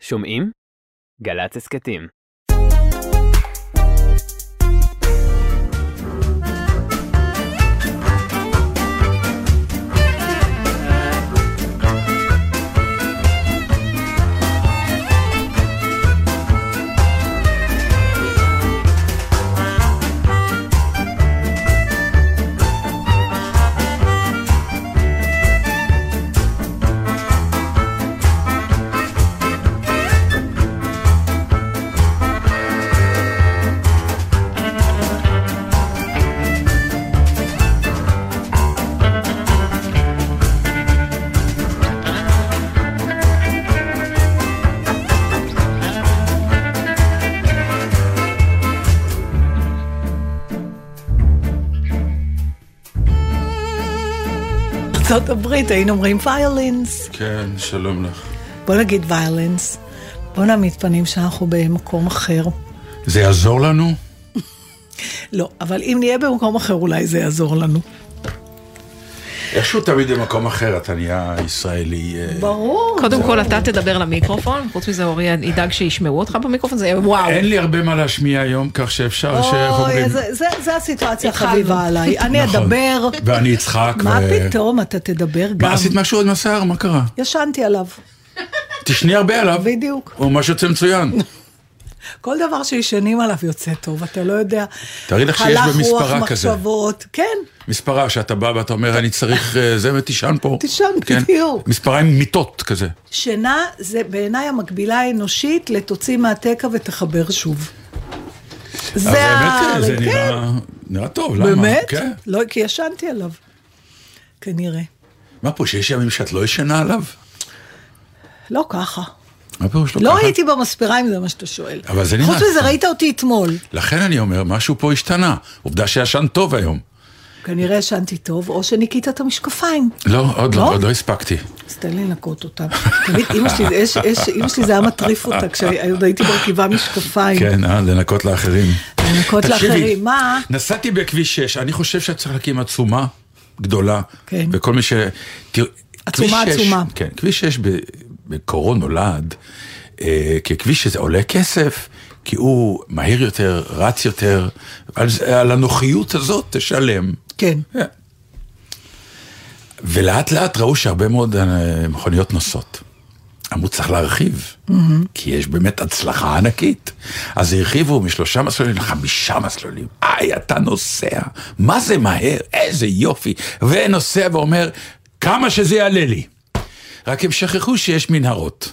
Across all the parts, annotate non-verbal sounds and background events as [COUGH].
שומעים? גל"צ הסכתים. ארצות הברית היינו אומרים ויולינס. כן, שלום לך. בוא נגיד ויולינס. בוא נעמיד פנים שאנחנו במקום אחר. זה יעזור לנו? לא, אבל אם נהיה במקום אחר אולי זה יעזור לנו. איכשהו תמיד במקום אחר אתה נהיה ישראלי. אה, ברור. קודם כל אתה תדבר למיקרופון, חוץ מזה אורי ידאג שישמעו אותך במיקרופון, זה יהיה וואו. אין לי הרבה מה להשמיע היום, כך שאפשר, שאיך אומרים, אוי, זה- הסיטואציה. החביבה עליי. [LAUGHS] אני נכון. אדבר. ואני אצחק. מה פתאום, אתה תדבר גם. מה עשית משהו עוד עם השיער? מה קרה? ישנתי עליו, תשני הרבה עליו. בדיוק. הוא ממש יוצא מצוין. [LAUGHS] כל דבר שישנים עליו יוצא טוב, אתה לא יודע. תארי לך שיש הלך במספרה רוח כזה. מחשבות, כן. מספרה שאתה בא ואתה אומר, אני צריך אה, זה ותישן פה. תישן, כן. בדיוק. מספרה עם מיטות כזה. שינה זה בעיניי המקבילה האנושית לתוציא מהתקע ותחבר שוב. זה באמת, ה... זה כן, נראה- נראה טוב, למה? באמת? כן. לא, כי ישנתי עליו. כנראה. מה פה, שיש ימים שאת לא ישנה עליו? לא ככה. מה פירוש לא לא ככה? הייתי במספרה אם זה מה שאתה שואל. אבל זה נראה חוץ מזה. ראית אותי אתמול. לכן אני אומר, משהו פה השתנה. עובדה שישן טוב היום. כנראה ישנתי טוב, או שניקית את המשקפיים. לא, עוד לא, לא? עוד לא הספקתי. אז תן לי לנקות אותם. תמיד אמא שלי, זה היה מטריף אותה כשעוד הייתי מרכיבה משקפיים. כן, אה, לנקות לאחרים. לנקות לאחרים. מה? נסעתי בכביש 6, אני חושב שאת צריך להקים עצומה גדולה. כן. וכל מי ש... עצומה עצומה. כן, כביש 6 בקורו נולד אה, ככביש שזה עולה כסף, כי הוא מהיר יותר, רץ יותר, על, על הנוחיות הזאת תשלם. כן. כן. ולאט לאט ראו שהרבה מאוד אה, מכוניות נוסעות. אמרו צריך להרחיב, כי יש באמת הצלחה ענקית. אז הרחיבו משלושה מסלולים לחמישה מסלולים. איי, אתה נוסע, מה זה מהר, איזה יופי. ונוסע ואומר, כמה שזה יעלה לי. רק הם שכחו שיש מנהרות.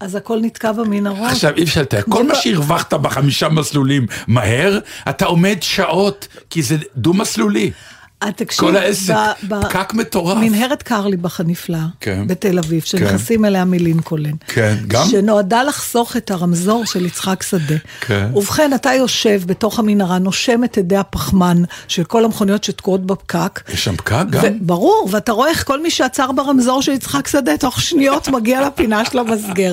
אז הכל נתקע במנהרות. עכשיו אי אפשר לתאר, כל מה שהרווחת בחמישה מסלולים מהר, אתה עומד שעות, כי זה דו-מסלולי. אה, תקשיב, כל העסק, ב- פקק מטורף. מנהרת קרליבך הנפלאה, כן. בתל אביב, שנכנסים אליה מלינקולן. כן, גם? שנועדה לחסוך את הרמזור של יצחק שדה. כן. ובכן, אתה יושב בתוך המנהרה, נושם את אדי הפחמן של כל המכוניות שתקועות בפקק. יש שם פקק גם? ברור, ואתה רואה איך כל מי שעצר ברמזור של יצחק שדה, תוך שניות [LAUGHS] מגיע לפינה של המסגר.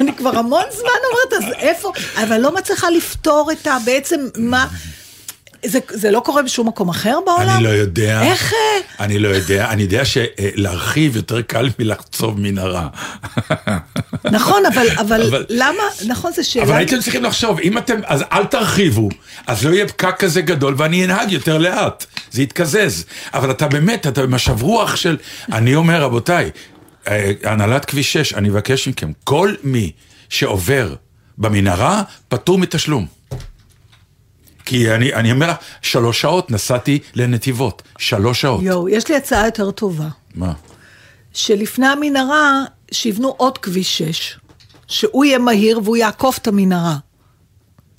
אני כבר המון זמן אומרת, אז איפה, אבל לא מצליחה לפתור את ה... בעצם, מה... זה, זה לא קורה בשום מקום אחר בעולם? אני לא יודע. איך... אה, אני לא יודע, אני יודע שלהרחיב יותר קל מלחצוב מנהרה. נכון, אבל, אבל, אבל- למה, נכון, זו שאלה... אבל הייתם צריכים לחשוב, אם אתם, אז אל תרחיבו, אז לא יהיה פקק כזה גדול ואני אנהג יותר לאט, זה יתקזז. אבל אתה באמת, אתה במשב רוח של, אני אומר, רבותיי, אה, הנהלת כביש 6, אני מבקש מכם, כל מי שעובר במנהרה, פטור מתשלום. כי אני, אני אומר לך, שלוש שעות נסעתי לנתיבות, שלוש שעות. יואו, יש לי הצעה יותר טובה. מה? שלפני המנהרה, שיבנו עוד כביש 6, שהוא יהיה מהיר והוא יעקוף את המנהרה.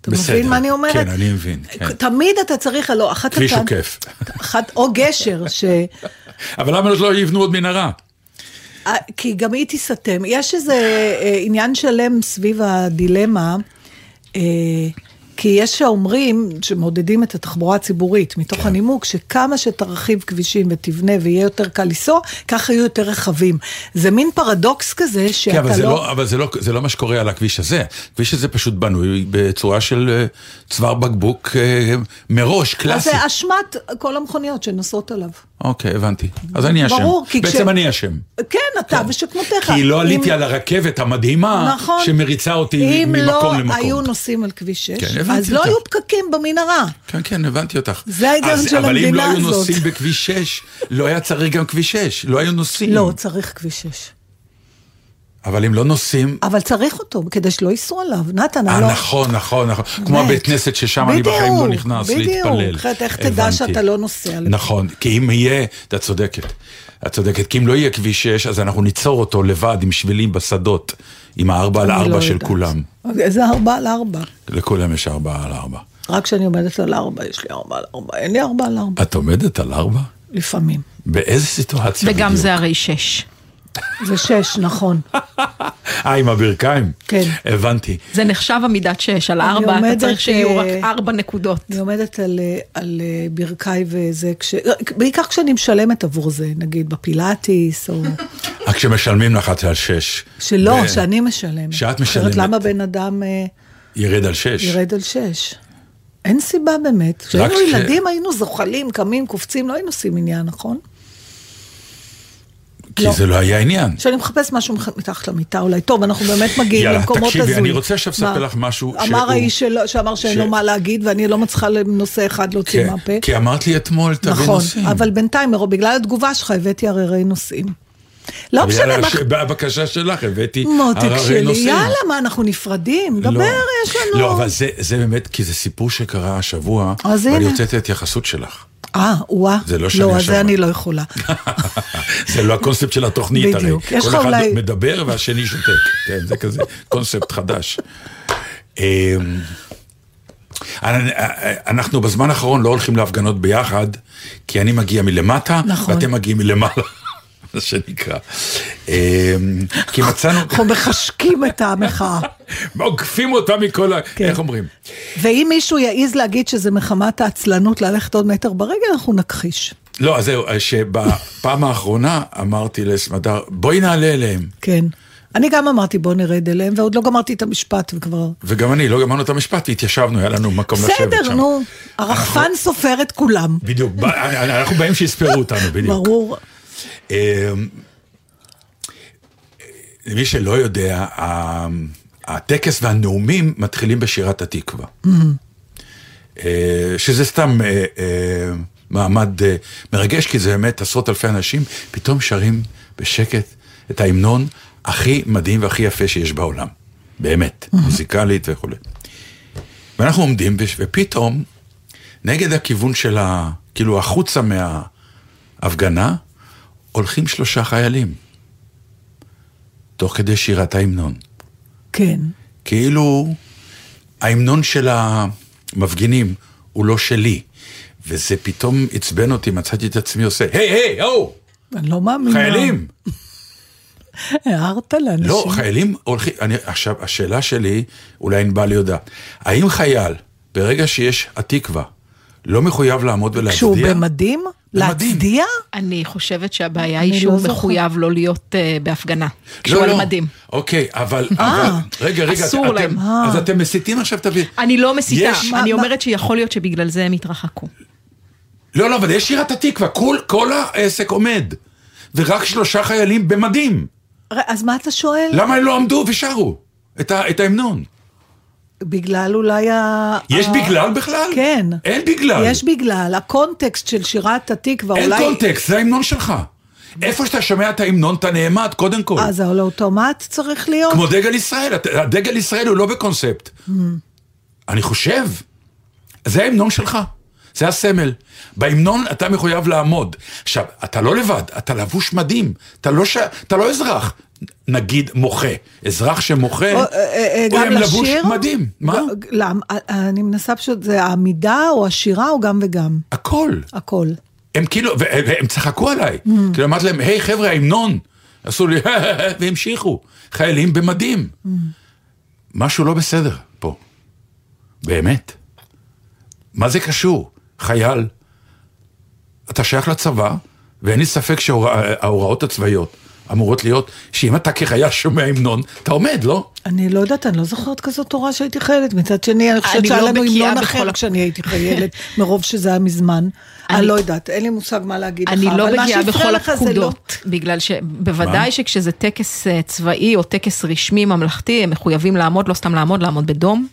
אתה בסדר. מבין מה אני אומרת? כן, אני מבין, כן. תמיד אתה צריך, לא, אחת... כביש עוקף. אחת, או גשר, [LAUGHS] ש... אבל למה לא יבנו עוד מנהרה? אה, כי גם היא תיסתם. יש איזה אה, עניין שלם סביב הדילמה, אה, כי יש שאומרים, שמעודדים את התחבורה הציבורית, מתוך כן. הנימוק שכמה שתרחיב כבישים ותבנה ויהיה יותר קל לנסוע, ככה יהיו יותר רכבים. זה מין פרדוקס כזה שאתה כן, אבל, לא... לא, אבל זה, לא, זה לא מה שקורה על הכביש הזה. הכביש הזה פשוט בנוי בצורה של אה, צוואר בקבוק אה, מראש, אז קלאסי. זה אשמת כל המכוניות שנוסעות עליו. אוקיי, הבנתי. אז אני אשם. ברור, כי בעצם כש- אני אשם. כן, אתה ושכמותך. כי לא עליתי אם- על הרכבת המדהימה, נכון. שמריצה אותי אם ממקום לא למקום. היו נוסעים על כביש 6, כן, אז לא. היו פקקים במנהרה. כן, כן, הבנתי אותך. זה ההיגיון של אבל אם לא המדינה היו הזאת. נוסעים בכביש 6, לא היה צריך גם כביש 6, לא היו נוסעים. לא, צריך כביש 6. אבל אם לא נוסעים... אבל צריך אותו, כדי שלא ייסעו עליו. נתן, אה, אני לא... נכון, נכון, נכון. כמו. הבית כנסת ששם אני בדיוק, בחיים לא נכנס להתפלל. בדיוק, אחרת איך תדע. שאתה לא נוסע? נכון, כי אם יהיה, את צודקת. את צודקת, כי אם לא יהיה כביש 6, אז אנחנו ניצור אותו לבד עם שבילים בשדות, עם הארבע על אני ארבע לא של יודעת. כולם. איזה ארבע על ארבע? לכולם יש ארבע על ארבע. רק כשאני עומדת על ארבע, יש לי ארבע על ארבע. אין לי ארבע על ארבע, את עומדת על ארבע? לפעמים. באיזה סיטואציה וגם בדיוק? זה הרי שש. זה שש, נכון. אה, עם הברכיים? כן. הבנתי. זה נחשב עמידת שש, על ארבע אתה צריך שיהיו רק אה, ארבע נקודות. אני עומדת על, אה, על אה, ברכיי וזה, כש... בעיקר כשאני משלמת עבור זה, נגיד בפילאטיס, או... [LAUGHS] רק כשמשלמים לך את על שש. שלא, ו- שאני משלמת. שאת אחרת משלמת. למה בן אדם ירד על שש. ירד על שש? אין סיבה באמת. כשהיינו כש- ילדים היינו זוחלים, קמים, קופצים, לא היינו עושים עניין, נכון? כי לא. זה לא היה עניין. כשאני מחפש משהו מתחת למיטה אולי, טוב, אנחנו באמת מגיעים יאללה, למקומות הזויים. תקשיבי, אני רוצה עכשיו לספר? לך משהו אמר שהוא- האיש שלא- שאמר שאין ש- לו מה להגיד, ואני לא מצליחה לנושא אחד להוציא כן, מהפה. כי אמרת לי אתמול, תביא נכון, נושאים. אבל בינתיים, בגלל התגובה שלך הבאתי הררי נושאים. לא משנה יאללה, מה... בבקשה שלך הבאתי מותק הררי שלי, נושאים. יאללה, מה, אנחנו נפרדים? דבר, לא. יש לנו... לא, אבל זה, זה באמת, כי זה סיפור שקרה השבוע, אז ואני. רוצה את ההתייחסות שלך. אה, וואה. זה לא שאני לא, עכשיו- זה אני לא יכולה. [LAUGHS] זה לא הקונספט של התוכנית הרי. בדיוק. יש כל לך אחד אולי- מדבר והשני שותק. כן, זה כזה קונספט חדש. אמ, אנחנו בזמן האחרון לא הולכים להפגנות ביחד, כי אני מגיע מלמטה, נכון. ואתם מגיעים מלמעלה. [LAUGHS] מה שנקרא. אמ, כי מצאנו, אנחנו מחשקים את המחאה. [LAUGHS] עוקפים אותה מכל ה... כן. איך אומרים? ואם מישהו יעז להגיד שזה מחמת העצלנות ללכת עוד מטר ברגל, אנחנו נכחיש. לא, אז זהו, שבפעם האחרונה אמרתי לסמדר, בואי נעלה אליהם. כן. אני גם אמרתי בוא נרד אליהם, ועוד לא גמרתי את המשפט וכבר... וגם אני, לא גמרנו את המשפט והתיישבנו, היה לנו מקום לשבת שם. בסדר, נו. הרחפן סופר את כולם. בדיוק, ב- אנחנו באים שיספרו אותנו, בדיוק. ברור. אמ, למי שלא יודע, ה- הטקס והנאומים מתחילים בשירת התקווה. אה, שזה סתם אה, אה, מעמד מרגש, כי זה באמת עשרות אלפי אנשים, פתאום שרים בשקט את ההמנון הכי מדהים והכי יפה שיש בעולם. באמת, מוזיקלית וכולי. ואנחנו עומדים, ופתאום, נגד הכיוון של ה... כאילו, החוצה מההפגנה, הולכים שלושה חיילים. תוך כדי שירת ההמנון. כן. כאילו ההמנון של המפגינים הוא לא שלי. וזה פתאום עצבן אותי, מצאתי את עצמי עושה, היי, היי, או, אני לא מאמינה. חיילים. [LAUGHS] הערת לאנשים. לא, חיילים הולכים, אני, עכשיו, השאלה שלי, אולי ענבל יודעת, האם חייל, ברגע שיש התקווה, לא מחויב לעמוד ולהצדיע? כשהוא במדים? להצדיע? אני חושבת שהבעיה היא שהוא לא זוכרת. מחויב לא להיות אה, בהפגנה. לא, כשהוא על לא. מדים. אוקיי, אבל, אה, אבל, רגע, רגע, אסור להם. אז אתם מסיתים עכשיו, תביא. אני לא מסיתה, אני אומרת שיכול להיות שבגלל זה הם התרחקו. לא, לא, אבל יש שירת התקווה, כל, כל העסק עומד. ורק שלושה חיילים במדים. אז מה אתה שואל? למה הם לא עמדו ושרו את, את ההמנון? בגלל אולי ה... יש ה- בגלל בכלל? כן. אין בגלל. יש בגלל. הקונטקסט של שירת התקווה, אין אולי... קונטקסט, זה ההמנון שלך. איפה שאתה שומע את ההמנון, אתה נעמד, קודם כל. אז על האוטומט צריך להיות. כמו דגל ישראל, הדגל ישראל הוא לא בקונספט. אני חושב, זה ההמנון שלך, זה הסמל. בהמנון אתה מחויב לעמוד. עכשיו, אתה לא לבד, אתה לבוש מדהים, אתה לא, ש... אתה לא אזרח, נגיד מוחה. אזרח שמוחה, או, אה, אה, הוא עם לבוש? מדהים. מה? ג- למה? אה, אני מנסה פשוט, זה העמידה או השירה או גם וגם? הכל. הכל. הם כאילו, והם והם צחקו עליי. כאילו אמרתי להם, היי חבר'ה, ההמנון. עשו לי, [LAUGHS] והמשיכו. חיילים במדים. משהו לא בסדר פה. באמת. מה זה קשור? חייל, אתה שייך לצבא, ואין לי ספק שההוראות הצבאיות אמורות להיות, שאם אתה כחייל שומע המנון, אתה עומד, לא? אני לא יודעת, אני לא זוכרת כזאת תורה שהייתי חיילת. מצד שני, אני חושבת שהיה לנו המנון אחר כשאני הייתי חיילת, מרוב שזה היה מזמן. אני- לא יודעת, אין לי מושג מה להגיד לך. אני לא מה בקיאה בכל זה לא- הפקודות, בגלל שבוודאי מה? שכשזה טקס אה, צבאי או טקס רשמי ממלכתי, הם מחויבים לעמוד, לא סתם לעמוד, לעמוד בדום.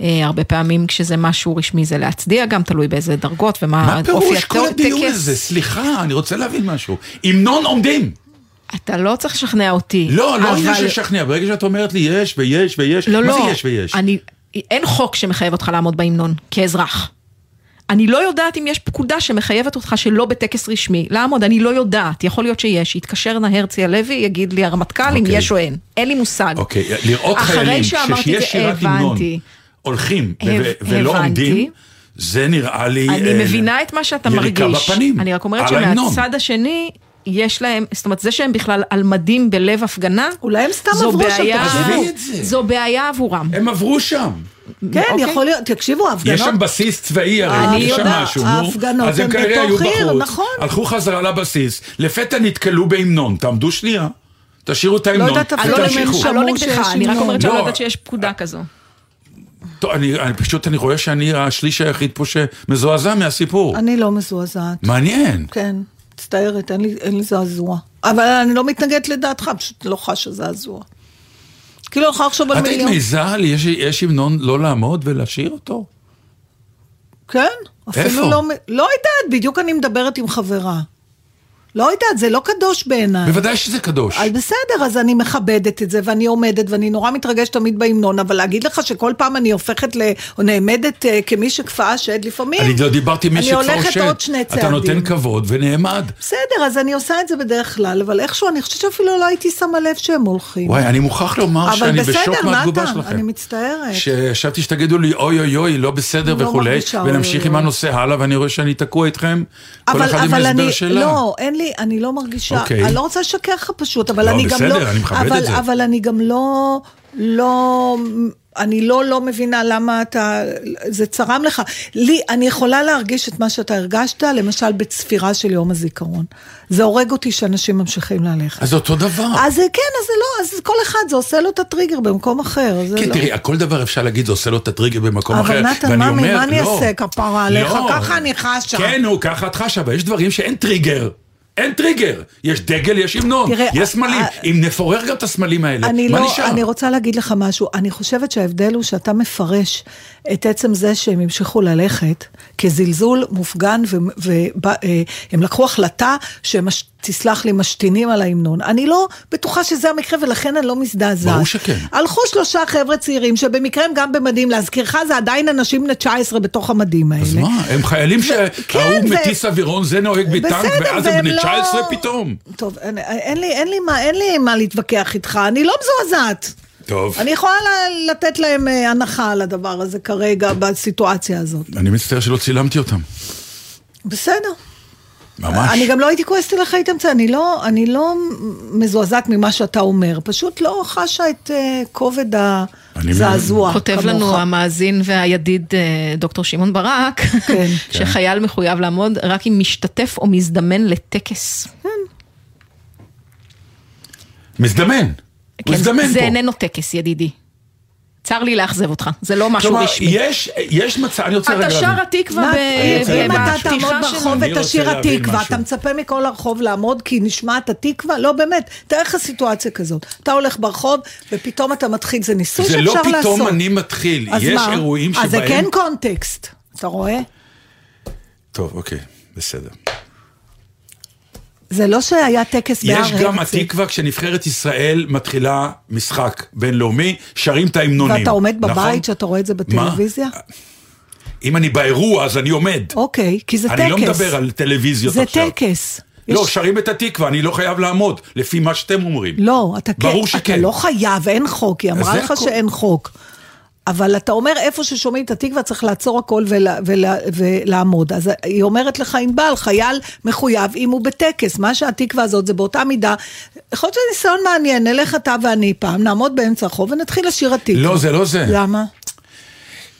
אה, הרבה פעמים כשזה משהו רשמי זה להצדיע גם, תלוי באיזה דרגות ומה מה אופי פירוש כל הדיון הטקס. הזה? סליחה, אני רוצה להבין משהו. המנון עומדים. אתה לא צריך לשכנע אותי. לא, לא עניין אבל- של לשכנע, ברגע שאת אומרת לי יש ויש ויש, לא, מה לא. זה יש ויש? אני, אין חוק שמחייב אותך לעמוד בהמנון, כאזרח. אני לא יודעת אם יש פקודה שמחייבת אותך שלא בטקס רשמי לעמוד, אני לא יודעת, יכול להיות שיש, יתקשר נא הרצי הלוי, יגיד לי הרמטכ"ל אם אוקיי. יש או אין, אין לי מושג. אוקיי, לראות אחרי חיילים שכשיש שירת המנון. הולכים ו- הב- ולא הבנתי. עומדים, זה נראה לי... אני אה, מבינה את מה שאתה יריקה מרגיש. בפנים, אני רק אומרת על ההמנון. שמהצד השני, יש להם, זאת אומרת, זה שהם בכלל על מדים בלב הפגנה, אולי הם סתם עברו שם, בעיה, עזבי את זה. זו בעיה עבורם. הם עברו שם. כן, אוקיי. יכול להיות, תקשיבו, ההפגנות... יש שם בסיס צבאי אני הרי, יש שם יודעת, משהו, נו. ההפגנות אז הם הן כנראה היו בתוך עיר, בחוץ, נכון. הלכו חזרה לבסיס, לפתע נתקלו בהמנון, תעמדו שנייה, תשאירו את ההמנון, יודעת אפילו אני לא הם ותמשיכו. שמעו אני לא נגדך, שיש אני רק המנון. אומרת שאני לא לא. יודעת שיש פקודה כזו. טוב, אני אני פשוט, אני רואה שאני השליש היחיד פה שמזועזע מהסיפור. אני לא מזועזעת. מעניין. כן, מצטערת, אין לי, אין לי זעזוע. אבל אני לא מתנגדת לדעתך, פשוט לא חשה זעזוע. כאילו, אני יכולה לחשוב על את היית מיליון. מעיזה יש- יש המנון לא לעמוד ולשיר אותו? כן, אפילו איפה? לא... לא יודעת, בדיוק אני מדברת עם חברה. לא יודעת, זה לא קדוש בעיניי. בוודאי שזה קדוש. אז בסדר, אז אני מכבדת את זה, ואני עומדת, ואני נורא מתרגשת תמיד בהמנון, אבל להגיד לך שכל פעם אני הופכת ל... או נעמדת אה, כמי שכפאה שד לפעמים, אני לא דיברתי מי אני שכבר הולכת עושד. עוד שני אתה צעדים. נותן כבוד ונעמד. בסדר, אז אני עושה את זה בדרך כלל, אבל איכשהו אני חושבת שאפילו לא הייתי שמה לב שהם הולכים. וואי, אני מוכרח לומר אבל שאני בסדר, בשוק מה מהתגובה אתה? שלכם. אני מצטערת. שחשבתי שתגידו לי אוי אוי אוי, לא בסדר אני לא וכולי, מרגישה אוי, ונמשיך אוי, עם אוי. הנושא הלאה, ואני רואה שאני תקוע איתכם, כל אבל, אחד עם אבל ההסבר אני, שלה. לא, אין לי, אני לא מרגישה, אוקיי. אני לא רוצה לשקר לך פשוט, אבל לא, אני גם בסדר, לא, אני מכבד אבל, את זה. אבל אני גם לא, לא, אני לא לא מבינה למה אתה, זה צרם לך. לי, אני יכולה להרגיש את מה שאתה הרגשת, למשל בצפירה של יום הזיכרון. זה הורג אותי שאנשים ממשיכים ללכת. אז אותו דבר. אז כן, אז זה לא, אז כל אחד, זה עושה לו את הטריגר במקום אחר. כן, לא... תראי, כל דבר אפשר להגיד, זה עושה לו את הטריגר במקום אחר. אבל נתן, אומר, מה אני לא, אעשה כפרה עליך? לא. ככה אני חשה. כן, נו, ככה את חשה, אבל יש דברים שאין טריגר. אין טריגר. יש דגל, יש המנון, יש סמלים. אה, אם נפורר גם את הסמלים האלה, מה לא, נשאר? אני רוצה להגיד לך משהו, אני חושבת שההבדל הוא שאתה מפרש את עצם זה שהם המשיכו ללכת כזלזול מופגן והם לקחו החלטה שהם, תסלח לי, משתינים על ההמנון. אני לא בטוחה שזה המקרה ולכן אני לא מזדעזעת. ברור שכן. הלכו שלושה חבר'ה צעירים שבמקרה הם גם במדים, להזכירך זה עדיין אנשים בני 19 בתוך המדים האלה. אז מה, הם חיילים כן, שההוא זה- מטיס אווירון, זה נוהג בטנק, ואז הם בני לא- 19 פתאום. טוב, אין, אין, לי, אין, לי מה, אין לי מה להתווכח איתך, אני לא מזועזעת. טוב, אני יכולה לתת להם אה, הנחה על הדבר הזה כרגע, בסיטואציה הזאת. אני מצטער שלא צילמתי אותם. בסדר. ממש. אני גם לא הייתי כועסת עליך איתם, זה, אני לא, אני לא מזועזעת ממה שאתה אומר, פשוט לא חשה את אה, כובד הזעזוע. כותב כמוך. לנו המאזין והידיד אה, דוקטור שמעון ברק, כן. [LAUGHS] שחייל מחויב לעמוד רק אם משתתף או מזדמן לטקס. מזדמן. כן, מזדמן זה פה. איננו טקס, ידידי. צר לי לאכזב אותך, זה לא משהו כלומר, רשמי. יש, יש מצב, אני רוצה אתה רגע שר להבין. התקווה מה, ב- אם אתה תעמוד. ברחוב ותשיר להבין התקווה. אתה מצפה מכל הרחוב לעמוד כי נשמעת התקווה? לא, באמת. תאר לך סיטואציה כזאת. אתה הולך ברחוב, ופתאום אתה מתחיל, זה ניסוי זה שאפשר לא לעשות. פתאום אני מתחיל, אז יש מה? אירועים שבהם... אז זה כן קונטקסט, אתה רואה? טוב, אוקיי, בסדר. זה לא שהיה טקס בהר יש גם הרצל. התקווה כשנבחרת ישראל מתחילה משחק בינלאומי, שרים את ההמנונים. ואתה עומד נכון? בבית שאתה רואה את זה בטלוויזיה? אם אני באירוע אז אני עומד. אוקיי, כי זה טקס. אני לא מדבר על טלוויזיות זה עכשיו. טקס. לא, יש- שרים את התקווה, אני לא חייב לעמוד, לפי מה שאתם אומרים. לא, אתה כן, ברור אתה שכן. לא חייב, אין חוק, היא אמרה זה לך הכל. שאין חוק. אבל אתה אומר, איפה ששומעים את התקווה צריך לעצור הכל ולה, ולה, ולעמוד. אז היא אומרת לך, ענבל, חייל מחויב אם הוא בטקס. מה שהתקווה הזאת זה באותה מידה. יכול להיות שזה ניסיון מעניין, נלך אתה ואני פעם, נעמוד באמצע הרחוב ונתחיל לשיר התקווה. לא, זה לא זה. למה?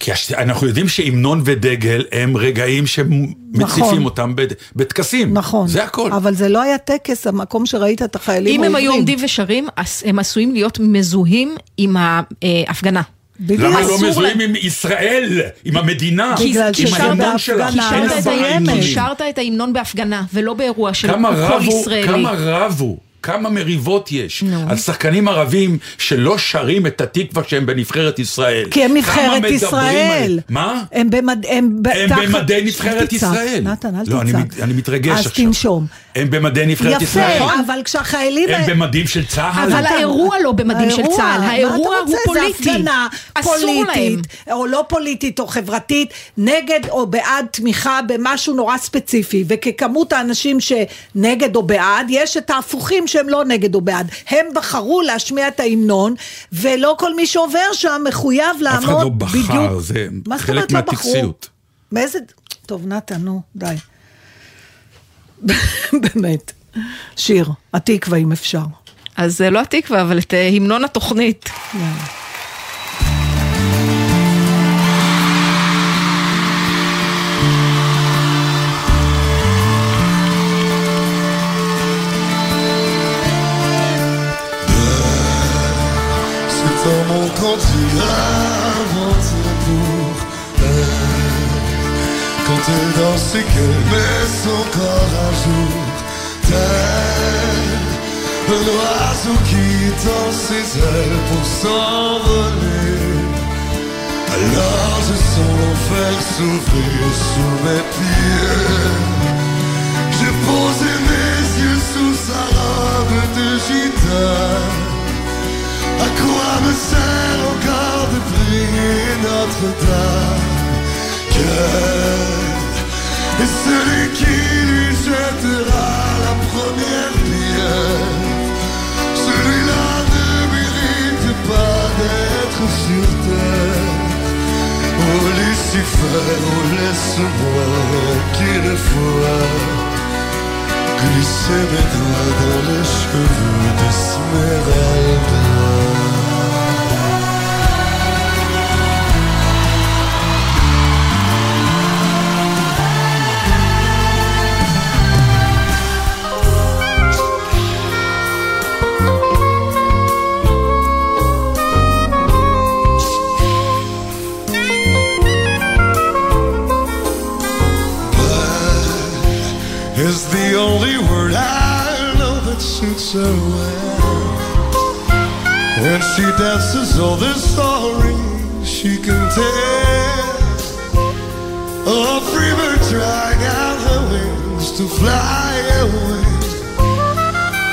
כי הש- אנחנו יודעים שהמנון ודגל הם רגעים שמציפים נכון. אותם בד- בטקסים. נכון. זה הכל. אבל זה לא היה טקס, המקום שראית את החיילים אם הם היו. עומדים ושרים, הם עשויים להיות מזוהים עם ההפגנה. בדיוק. למה לא מזוהים. עם ישראל, עם המדינה, עם ההמנון שלה? אין קישרת את ההמנון בהפגנה, ולא באירוע של כל רבו, ישראלי. כמה רבו, כמה מריבות יש נו. על שחקנים ערבים שלא שרים את התקווה שהם בנבחרת ישראל. כי הם כמה נבחרת ישראל. על- מה? הם במד... הם, ב- הם תחת- במדי נבחרת תצעק, ישראל. נתן, אל לא, אני תצעק. מת- אני מתרגש אז עכשיו. תנשום. הם במדי נבחרת יפה, ישראל. אבל כשהחיילים... הם במדים של צה"ל. אבל האירוע לא במדים של צה"ל, האירוע הוא? פוליטי. זה הפגנה פוליטית, או לא פוליטית או חברתית, נגד או בעד תמיכה במשהו נורא ספציפי, וככמות האנשים שנגד או בעד, יש את ההפוכים שהם לא נגד או בעד. הם בחרו להשמיע את ההמנון, ולא כל מי שעובר שם מחויב לעמוד אחד לא בדיוק. בחר, זה מה זאת חלק לא? מהטקסיות. מאיזה... טוב, נתן, נו, די. [LAUGHS] באמת. שיר, התקווה אם אפשר. אז זה לא התקווה, אבל את אה, המנון התוכנית. יאללה. Inventé pour elle. Quand elle danse et qu'elle met son corps à jour, tel un oiseau qui tend ses ailes pour s'envoler. Alors je sens l'enfer s'ouvrir sous mes pieds. J'ai posé mes yeux sous sa robe de gitane. À quoi me sert encore de prier Notre-Dame? Est celui qui lui jettera la première pierre Celui-là ne mérite pas d'être sur terre. Oh Lucifer, oh laisse-moi qu'une fois Glisser mes doigts dans les cheveux d'Esmeralda is the only word I know that suits her well. When she dances, all the story she can tell. A free bird trying out her wings to fly away.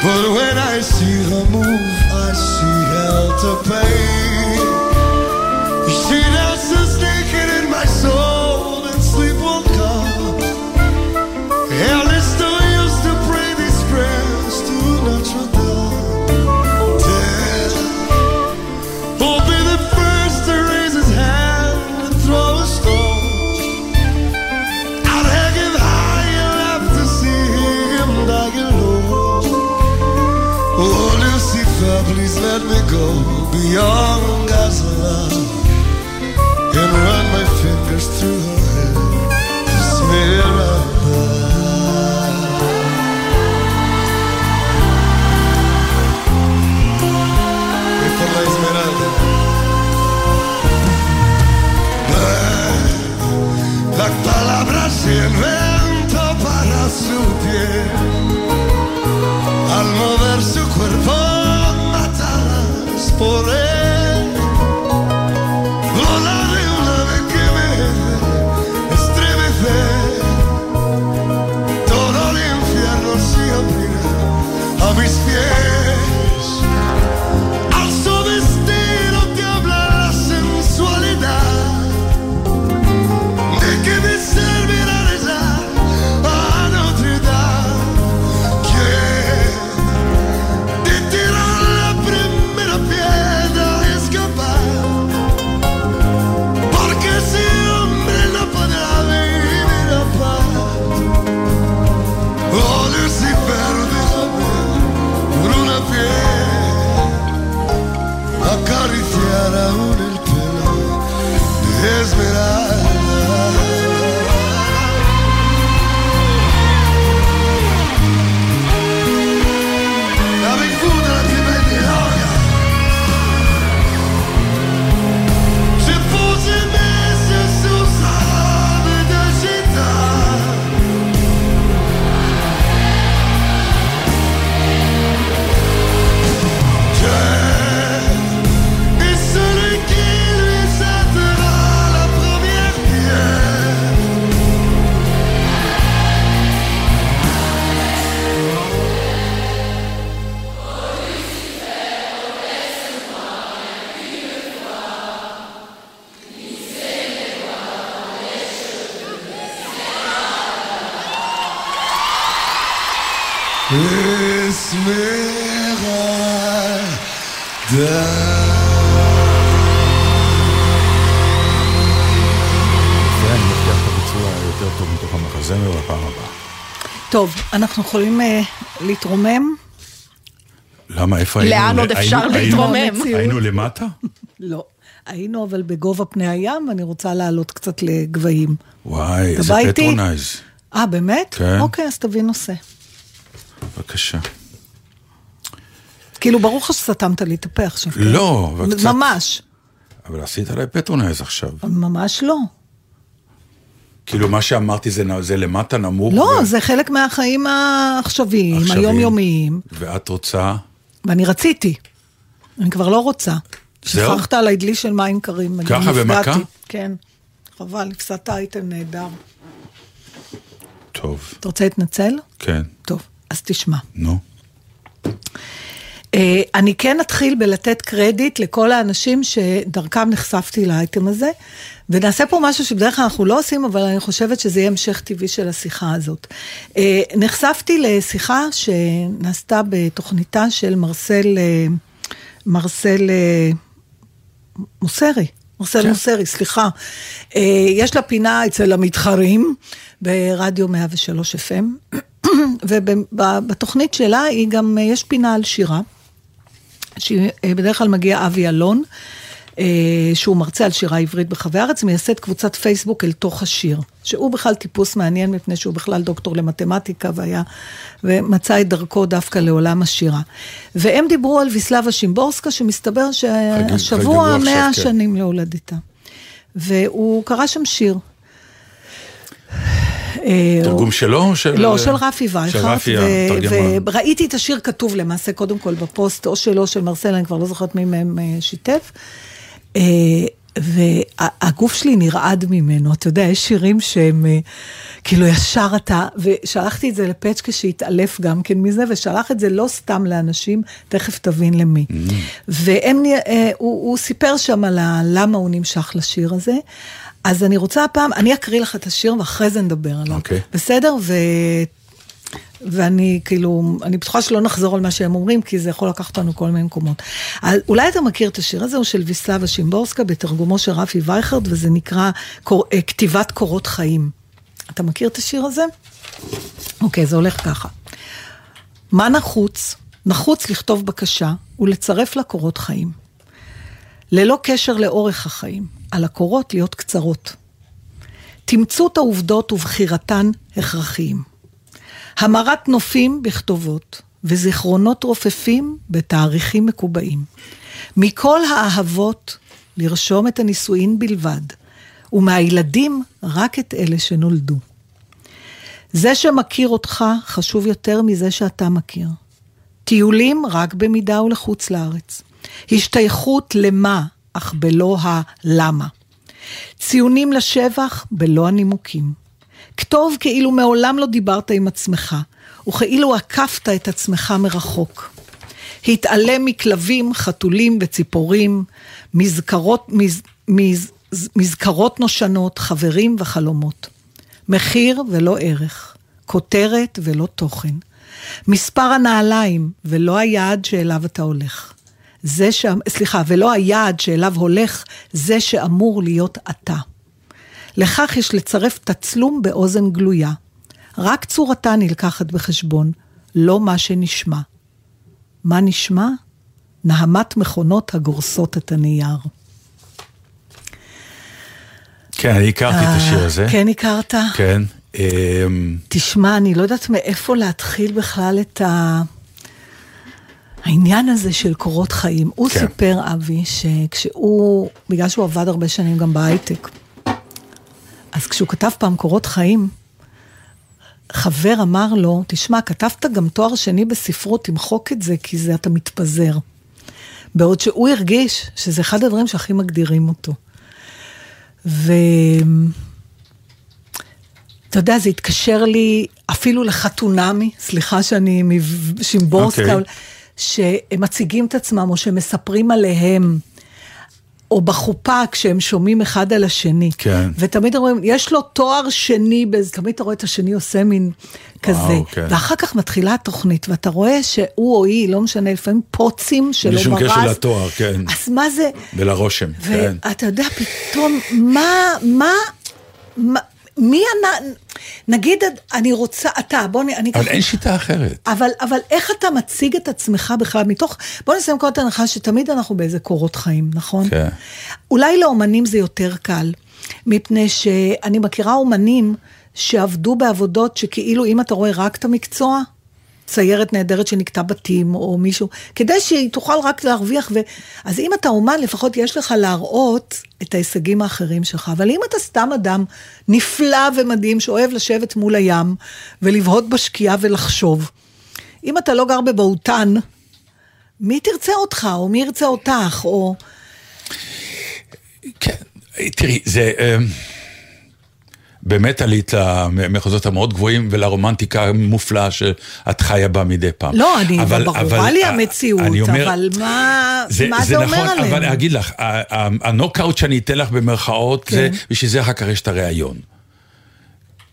But when I see her move, I see hell to pay. we אנחנו יכולים אה, להתרומם? למה, איפה היינו? לאן עוד אפשר היינו- להתרומם? היינו למטה? לא. היינו אבל בגובה פני הים, ואני רוצה לעלות קצת לגבהים. וואי, איזה? patronize. אה, באמת? כן. אוקיי, אז תביא נושא. בבקשה. כאילו, ברור לך שסתמת לי את הפה עכשיו. כן? לא, אבל קצת- ממש. אבל עשית עליי patronize עכשיו. ממש לא. כאילו, מה שאמרתי זה זה למטה נמוך. לא, ו- זה חלק מהחיים העכשוויים, עכשוויים. היומיומיים, ואת רוצה... ואני רציתי. אני כבר לא רוצה. זהו? שכחת עליי דלי של מים קרים. ככה. במכה? כן. חבל, הפסדת אייטם נהדר. טוב, אתה רוצה להתנצל? כן, טוב, אז תשמע. נו. אה, אני כן אתחיל בלתת קרדיט לכל האנשים שדרכם נחשפתי לאייטם הזה, ונעשה פה משהו שבדרך כלל אנחנו לא עושים, אבל אני חושבת שזה יהיה המשך טבעי של השיחה הזאת. אה, נחשפתי לשיחה שנעשתה בתוכניתה של מרסל, אה, מרסל אה, מוסרי. מרסל כן. מוסרי, סליחה. יש לה פינה אצל המתחרים ברדיו 103 FM, [CLEARS THROAT] ובתוכנית שלה היא גם, יש פינה על שירה. שבדרך כלל מגיע אבי אלון, שהוא מרצה על שירה עברית ברחבי הארץ, מייסד קבוצת פייסבוק אל תוך השיר, שהוא בכלל טיפוס מעניין מפני שהוא בכלל דוקטור למתמטיקה והיה, ומצא את דרכו דווקא לעולם השירה. והם דיברו על ויסלבה שימבורסקה, שמסתבר שהשבוע מאה כן. שנים להולדתה. והוא קרא שם שיר. אה, תרגום שלו של... לא, של רפי וייכרט. וראיתי את השיר כתוב למעשה קודם כל בפוסט, או שלו, של מרסל, אני כבר לא זוכרת מי מהם אה, שיתף. אה, והגוף שלי נרעד ממנו, אתה יודע, יש שירים שהם אה, כאילו ישר אתה, ושלחתי את זה לפצ'קה שהתעלף גם כן מזה, ושלח את זה לא סתם לאנשים, תכף תבין למי. Mm. והם, אה, הוא, הוא סיפר שם על למה הוא נמשך לשיר הזה. אז אני רוצה הפעם, אני אקריא לך את השיר ואחרי זה נדבר עליו. אוקיי. בסדר? ו... ואני כאילו, אני בטוחה שלא נחזור על מה שהם אומרים, כי זה יכול לקחת אותנו כל מיני מקומות. אולי אתה מכיר את השיר הזה, הוא של ויסלבה שימבורסקה, בתרגומו של רפי וייכרד, וזה נקרא קור... אה, כתיבת קורות חיים. אתה מכיר את השיר הזה? אוקיי, זה הולך ככה. מה נחוץ? נחוץ לכתוב בקשה ולצרף לה קורות חיים. ללא קשר לאורך החיים, על הקורות להיות קצרות. תמצות העובדות ובחירתן הכרחיים. המרת נופים בכתובות, וזיכרונות רופפים בתאריכים מקובעים. מכל האהבות, לרשום את הנישואין בלבד, ומהילדים רק את אלה שנולדו. זה שמכיר אותך חשוב יותר מזה שאתה מכיר. טיולים רק במידה ולחוץ לארץ. השתייכות למה, אך בלא הלמה. ציונים לשבח בלא הנימוקים. כתוב כאילו מעולם לא דיברת עם עצמך, וכאילו עקפת את עצמך מרחוק. התעלם מכלבים, חתולים וציפורים, מזכרות, מז, מז, מזכרות נושנות, חברים וחלומות. מחיר ולא ערך, כותרת ולא תוכן. מספר הנעליים ולא היעד שאליו אתה הולך. זה ש... סליחה, ולא היעד שאליו הולך, זה שאמור להיות אתה. לכך יש לצרף תצלום באוזן גלויה. רק צורתה נלקחת בחשבון, לא מה שנשמע. מה נשמע? נהמת מכונות הגורסות את הנייר. כן, אני הכרתי את השיר אה, הזה. כן הכרת? כן. אמ, תשמע, אני לא יודעת מאיפה להתחיל בכלל את ה... העניין הזה של קורות חיים. הוא כן. סיפר, אבי, שכשהוא, בגלל שהוא עבד הרבה שנים גם בהייטק, אז כשהוא כתב פעם קורות חיים, חבר אמר לו, תשמע, כתבת גם תואר שני בספרות, תמחוק את זה, כי זה אתה מתפזר. בעוד שהוא הרגיש שזה אחד הדברים שהכי מגדירים אותו. ו... אתה יודע, זה התקשר לי אפילו לחתונמי, סליחה שאני משימבורסקה, אוקיי. okay. שהם מציגים את עצמם או שמספרים עליהם, או בחופה כשהם שומעים אחד על השני. כן. ותמיד אומרים, יש לו תואר שני, תמיד אתה רואה את השני עושה מין כזה. כן. ואחר כך מתחילה התוכנית, ואתה רואה שהוא או היא, לא משנה, לפעמים פוצים שלא בלי שום ברז. קשר לתואר, כן. אז מה זה... ולרושם, כן. ואתה יודע, פתאום, מה, מה, מה, מי הנ... נגיד, אני רוצה, אתה, בוא נ... אני אבל ככה- אין שיטה אחרת. אבל, אבל איך אתה מציג את עצמך בכלל מתוך, בוא נסיים כל הנחה שתמיד אנחנו באיזה קורות חיים, נכון? כן. אולי לאומנים זה יותר קל, מפני שאני מכירה אומנים שעבדו בעבודות שכאילו אם אתה רואה רק את המקצוע, ציירת נהדרת שנקטע בתים או מישהו, כדי שהיא תוכל רק להרוויח, ו... אז אם אתה אומן לפחות יש לך להראות את ההישגים האחרים שלך, אבל אם אתה סתם אדם נפלא ומדהים שאוהב לשבת מול הים ולבהות בשקיעה ולחשוב, אם אתה לא גר בבהוטן, מי תרצה אותך או מי ירצה אותך, או... כן, תראי, זה... אמ, באמת עלית למחוזות המאוד גבוהים ולרומנטיקה המופלאה שאת חיה בה מדי פעם. לא, אני, אבל- ברורה אבל, לי המציאות, אני אומר- אבל מה זה, מה זה, אומר נכון, עליהם? אבל אני אגיד לך, הנוקאוט שאני אתן לך במרכאות, זה כן. בשביל זה אחר כך יש את הראיון.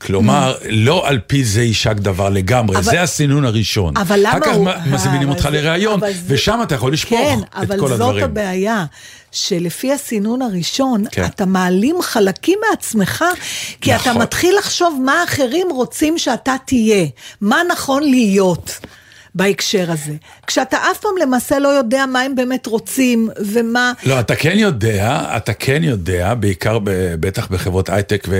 כלומר, לא על פי זה יישק דבר לגמרי, אבל- זה הסינון הראשון. אבל למה אחר כך הוא- מזמינים אה, אותך אבל לראיון, אבל ושם אתה יכול לשפוך כן, את אבל כל זאת הדברים. הבעיה, שלפי הסינון הראשון, כן. אתה מעלים חלקים מעצמך, כי אתה נכון. מתחיל לחשוב מה אחרים רוצים שאתה תהיה, מה נכון להיות. בהקשר הזה. כשאתה אף פעם למעשה לא יודע מה הם באמת רוצים, ומה... לא, אתה כן יודע, אתה כן יודע, בעיקר בטח בחברות הייטק ו...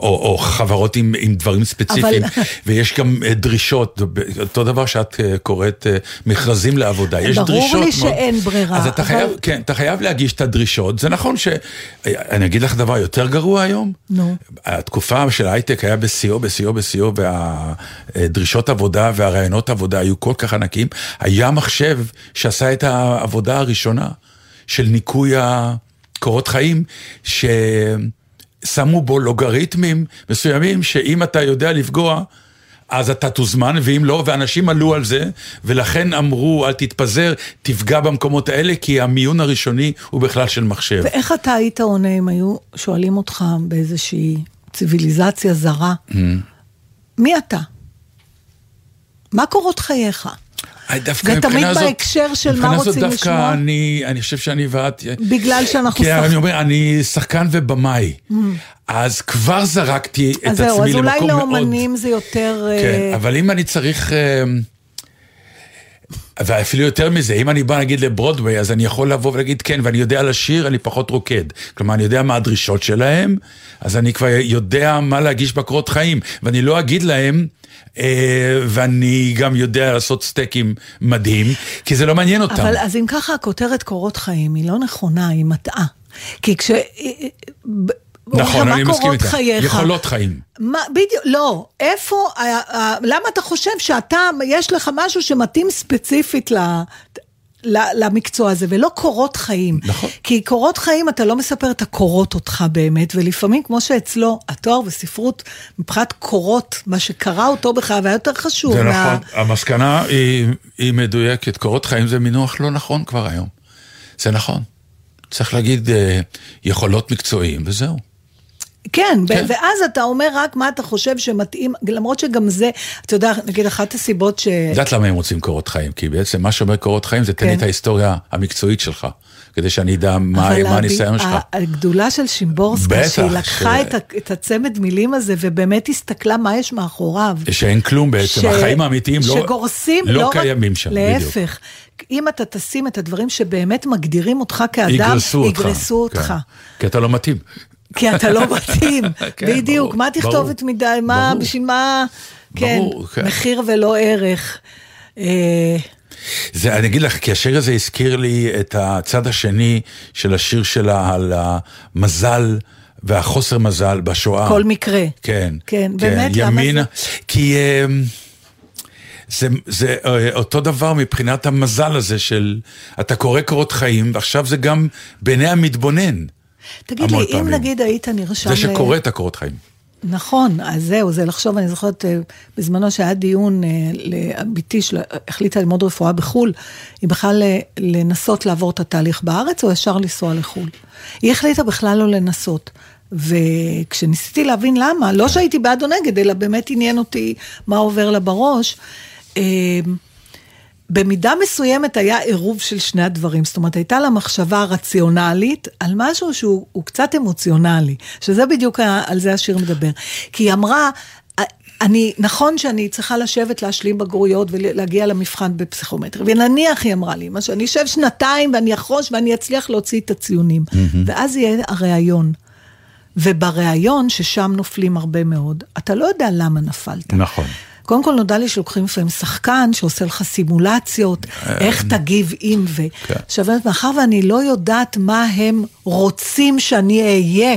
או, או חברות עם, עם דברים ספציפיים, אבל- [LAUGHS] ויש גם אה, דרישות, אותו דבר שאת אה, קוראת אה, מכרזים לעבודה, יש ברור דרישות. לי שאין ברירה, אז אתה אבל- חייב, כן, אתה חייב להגיש את הדרישות. זה נכון ש... אני אגיד לך דבר יותר גרוע היום. נו. התקופה של ההייטק היה בשיאו, בשיאו, בשיאו, והדרישות עבודה והרעיונות עבודה היו כל כך ענקים. היה מחשב שעשה את העבודה הראשונה של ניקוי הקורות חיים, ששמו בו לוגריתמים מסוימים, שאם אתה יודע לפגוע, אז אתה תוזמן, ואם לא, ואנשים עלו על זה, ולכן אמרו, אל תתפזר, תפגע במקומות האלה, כי המיון הראשוני הוא בכלל של מחשב. ואיך אתה היית עונה אם היו שואלים אותך באיזושהי ציוויליזציה זרה, Mm. מי אתה? מה קורות חייך? אה, דווקא זה תמיד זאת- בהקשר של מה מבחינה זאת רוצים דווקא לשמוע? אני, אני חושב שאני ואת... בגלל שאנחנו כי שח- אני אומר, אני שחקן ובמאי, אז כבר זרקתי את אז עצמי זהו, למקום אז מאוד... אולי לאומנים זה יותר... כן, אה, אבל אם אני צריך... אה, ואפילו יותר מזה, אם אני בא נגיד לברודוויי, אז אני יכול לבוא ולהגיד כן, ואני יודע לשיר, אני פחות רוקד. כלומר, אני יודע מה הדרישות שלהם, אז אני כבר יודע מה להגיש בקורות חיים, ואני לא אגיד להם, אה, ואני גם יודע לעשות סטייקים מדהים, כי זה לא מעניין אותם. אבל אז אם ככה הכותרת קורות חיים היא לא נכונה, היא מטעה. כי כש... ב- נכון, מה אני מסכים קורות איתך. חייך? יכולות חיים. מה, בדיוק, לא, איפה, ה- ה- למה אתה חושב שאתה, יש לך משהו שמתאים ספציפית ל... למקצוע הזה, ולא קורות חיים. נכון. כי קורות חיים, אתה לא מספר את הקורות אותך באמת, ולפעמים, כמו שאצלו, התואר וספרות, מבחינת קורות, מה שקרה אותו בחייו, היה יותר חשוב. זה מה- נכון, המסקנה היא, היא מדויקת, קורות חיים זה מינוח לא נכון כבר היום. זה נכון. צריך להגיד אה, יכולות מקצועיים וזהו. כן, כן. ואז אתה אומר רק מה אתה חושב שמתאים, למרות שגם זה, אתה יודע, נגיד אחת הסיבות ש... את יודעת למה הם רוצים קורות חיים? כי בעצם מה שאומר קורות חיים זה תן לי כן. את ההיסטוריה המקצועית שלך, כדי שאני אדע מה, אבל הניסיון שלך. ה- הגדולה של שימבורסקה, שהיא לקחה ש- את, את הצמד מילים הזה ובאמת הסתכלה מה יש מאחוריו. שאין כלום בעצם, ש- החיים האמיתיים לא, לא, רק- קיימים שם, בדיוק. להפך, אם אתה תשים את הדברים שבאמת מגדירים אותך כאדם, יגרסו אותך. יגרסו אותך. כן. כי אתה לא מתאים. כי אתה לא מתאים. [LAUGHS] כן, בדיוק, ברור, מה תכתובת ברור, מדי, מה, ברור. בשביל מה, כן, ברור, כן. מחיר ולא ערך. אה, זה, אני אגיד לך, כי השיר הזה הזכיר לי את הצד השני של השיר שלה על המזל והחוסר מזל בשואה. כל מקרה. כן. כן, באמת, למה ימינה, זה? כי אה, זה, זה אה, אותו דבר מבחינת המזל הזה של אתה קורא קורות חיים, ועכשיו זה גם בעיני המתבונן. תגיד לי, המון אם פעמים. נגיד היית נרשם... זה שקורא את הקורות חיים. נכון, אז זהו, זה לחשוב, אני זוכרת אה, בזמנו שהיה דיון, אה, לבתי שהחליטה ללמוד רפואה בחו"ל, היא בכלל אה, לנסות לעבור את התהליך בארץ או ישר לנסוע לחו"ל. היא החליטה בכלל לא לנסות. וכשניסיתי להבין למה, לא שהייתי בעד או נגד, אלא באמת עניין אותי מה עובר לה בראש, במידה מסוימת היה עירוב של שני הדברים. זאת אומרת, הייתה לה מחשבה רציונלית על משהו שהוא הוא קצת אמוציונלי, שזה בדיוק ה- על זה השיר מדבר. כי היא אמרה, אני, נכון שאני צריכה לשבת להשלים בגרויות ולהגיע למבחן בפסיכומטרי, ונניח היא אמרה לי, מה שאני אשב שנתיים ואני אחרוש ואני אצליח להוציא את הציונים. ואז יהיה הראיון. ובריאיון, ששם נופלים הרבה מאוד, אתה לא יודע למה נפלת. נכון. קודם כל נודע לי שלוקחים לפעמים שחקן שעושה לך סימולציות, איך תגיב אם ו... כן. עכשיו, מאחר ואני לא יודעת מה הם רוצים שאני אהיה,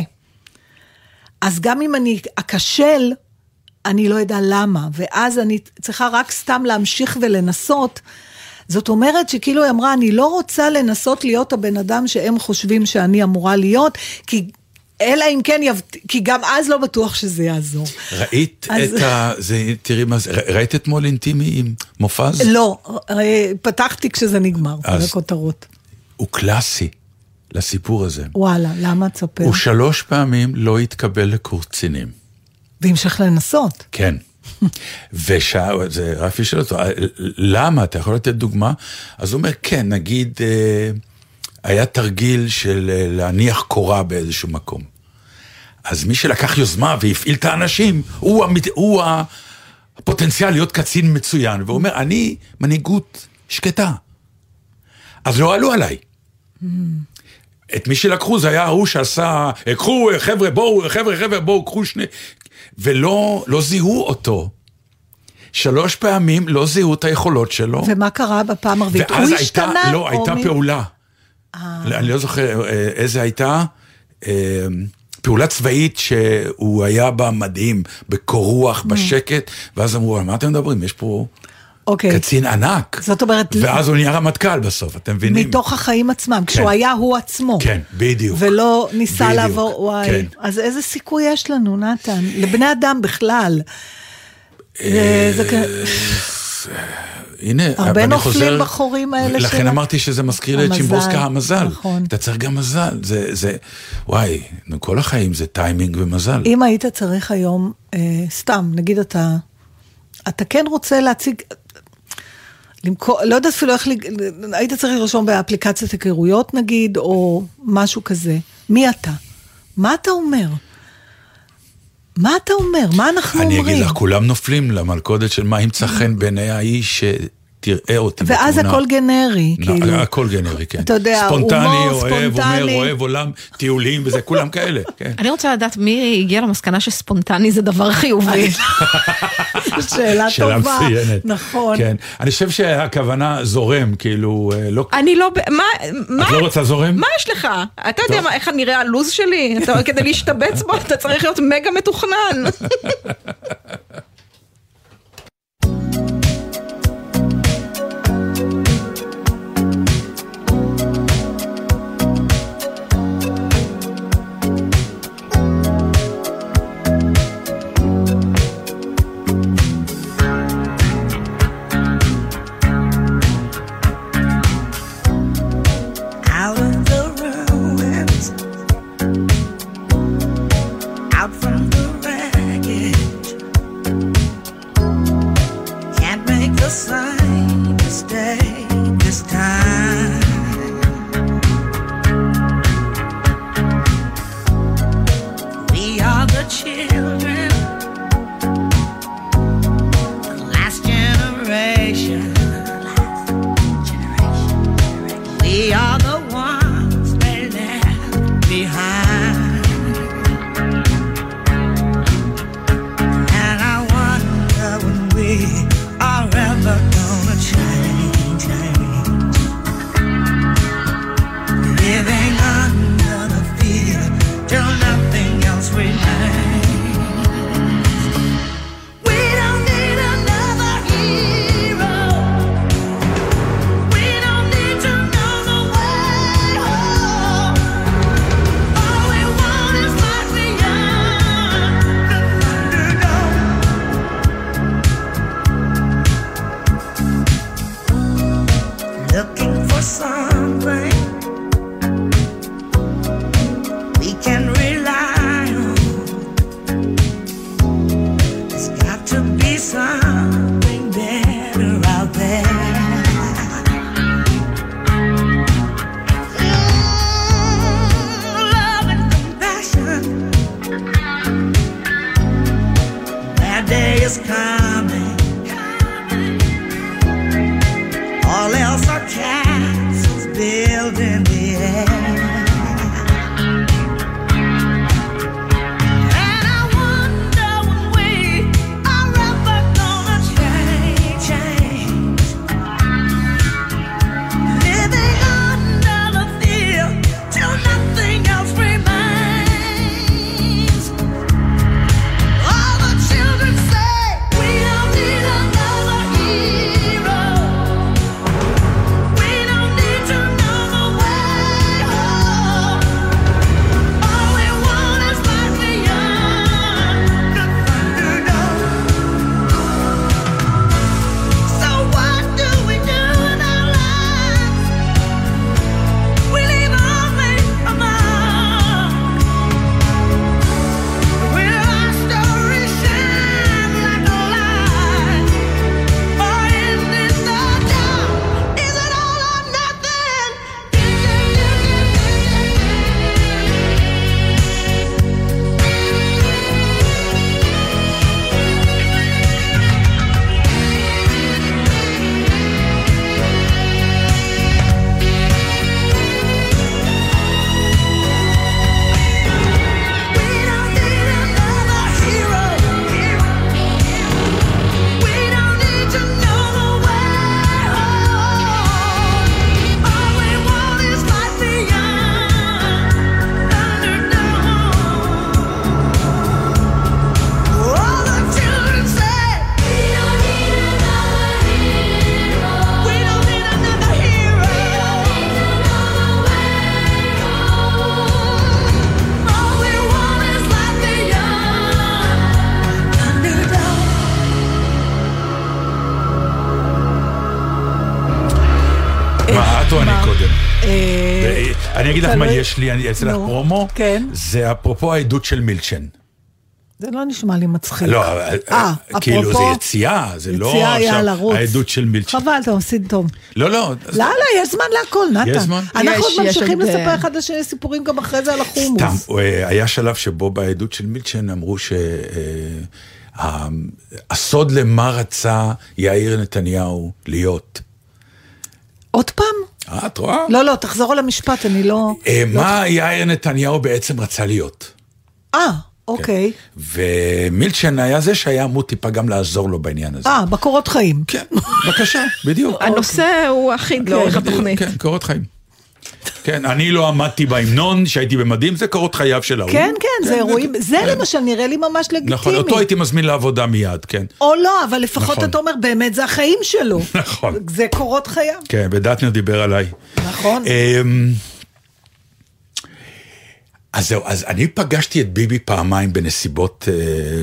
אז גם אם אני אכשל, אני לא אדע למה, ואז אני צריכה רק סתם להמשיך ולנסות. זאת אומרת שכאילו היא אמרה, אני לא רוצה לנסות להיות הבן אדם שהם חושבים שאני אמורה להיות, כי אלא אם כן, יבט... כי גם אז לא בטוח שזה יעזור. ראית אז- את ה... זה, תראי מה זה, ראית אתמול אינטימי עם מופז? לא, אה, פתחתי כשזה נגמר, אז- בכותרות. הוא קלאסי לסיפור הזה. וואלה, למה תספר? הוא שלוש פעמים לא התקבל לקורס קצינים. והמשך לנסות. כן. [LAUGHS] ושאל, זה רפי שואל אותו, "אה, למה? אתה יכול לתת דוגמה? אז הוא אומר, כן, נגיד, אה, היה תרגיל של אה, להניח קורה באיזשהו מקום. אז מי שלקח יוזמה והפעיל את האנשים, הוא, המת... הוא הפוטנציאל להיות קצין מצוין, והוא אומר, אני מנהיגות שקטה. אז לא עלו עליי. את מי שלקחו זה היה ההוא שעשה, "אה, קחו חבר'ה בואו, חבר'ה חבר'ה בואו, קחו שני, ולא לא זיהו אותו. שלוש פעמים לא זיהו את היכולות שלו. ומה קרה בפעם הרביעית? הוא ואז השתנה? הייתה, לא, הייתה מי- פעולה. אני לא זוכר אה, איזה הייתה. אה, פעולה צבאית שהוא היה בה מדהים, בקור רוח, בשקט, ואז אמרו, על מה אתם מדברים? יש פה אוקיי. קצין ענק. זאת אומרת, ואז הוא נהיה רמטכ"ל בסוף, אתם מבינים? מתוך החיים עצמם, כשהוא היה הוא עצמו. כן, בדיוק. ולא ניסה בדיוק, לעבור, וואי. כן. אז איזה סיכוי יש לנו, נתן? לבני אדם בכלל. זה- הנה, הרבה נופלים חוזר, בחורים האלה לכן של ה- אמרתי שזה מזכיר לי את שימבורסקה המזל. נכון. אתה צריך גם מזל, זה, זה, וואי, כל החיים זה טיימינג ומזל. אם היית צריך היום, אה, סתם, נגיד אתה, אתה כן רוצה להציג, למכור, לא יודעת אפילו איך, היית צריך לרשום באפליקציית היכרויות נגיד, או משהו כזה. מי אתה? מה אתה אומר? מה אתה אומר? מה אנחנו אני אומרים? אגיד לך, כולם נופלים למלכודת של מה ימצא חן בעיני האיש שתראה אותי ואז בתמונה. הכל גנרי, נ- כאילו. הכל גנרי, כן. אתה יודע, ספונטני, הומור, אוהב, אומר, ספונטני. אוהב עולם, טיולים וזה, כולם כאלה, כן. אני רוצה לדעת מי הגיע למסקנה שספונטני זה דבר חיובי. שאלה [LAUGHS] שאלה טובה. מצוינת. נכון. כן. אני חושב שהכוונה זורם, כאילו, אה, לא... אני לא... מה? מה? את לא רוצה זורם? מה יש לך? אתה יודע. מה, איך נראה הלו"ז שלי? אתה, כדי להשתבץ בו אתה צריך להיות מגה מתוכנן. [LAUGHS] sun. יש לי, אני אעשה לך נו, פרומו. כן. זה אפרופו העדות של מילצ'ן. זה לא נשמע לי מצחיק. לא, אה, כאילו זה אפרופו- יציאה, זה לא יציאה, עכשיו יאללה, רוץ. העדות של מילצ'ן. חבל, אתה עושה טוב. לא, לא. לא, לא, יש זמן להכל, נתן. יש זמן? אנחנו יש- עוד יש ממשיכים עוד, לספר אה, אחד לשני סיפורים גם אחרי זה על החומוס. סתם, אה, היה שלב שבו בעדות של מילצ'ן אמרו שהסוד למה רצה יאיר נתניהו להיות. עוד פעם? אה, את רואה? לא, לא, תחזור על המשפט, אני לא... אה, מה יאיר נתניהו בעצם רצה להיות? אה, אוקיי. ומילצ'ן היה זה שהיה אמור טיפה גם לעזור לו בעניין הזה. אה, בקורות חיים. כן, בבקשה, בדיוק. הנושא הוא אחיד לאורך התוכנית. כן, קורות חיים. כן, אני לא עמדתי בהמנון שהייתי במדים, זה קורות חייו של ההוא. כן, כן, זה אירועים, זה כן. למשל נראה לי ממש נכון, לגיטימי. אותו הייתי מזמין לעבודה מיד, כן. או לא, אבל לפחות נכון. אתה אומר, באמת זה החיים שלו. [LAUGHS] נכון. זה קורות חייו. כן, ודטנר דיבר עליי. נכון. אמ, אז זהו, אז אני פגשתי את ביבי פעמיים בנסיבות אה,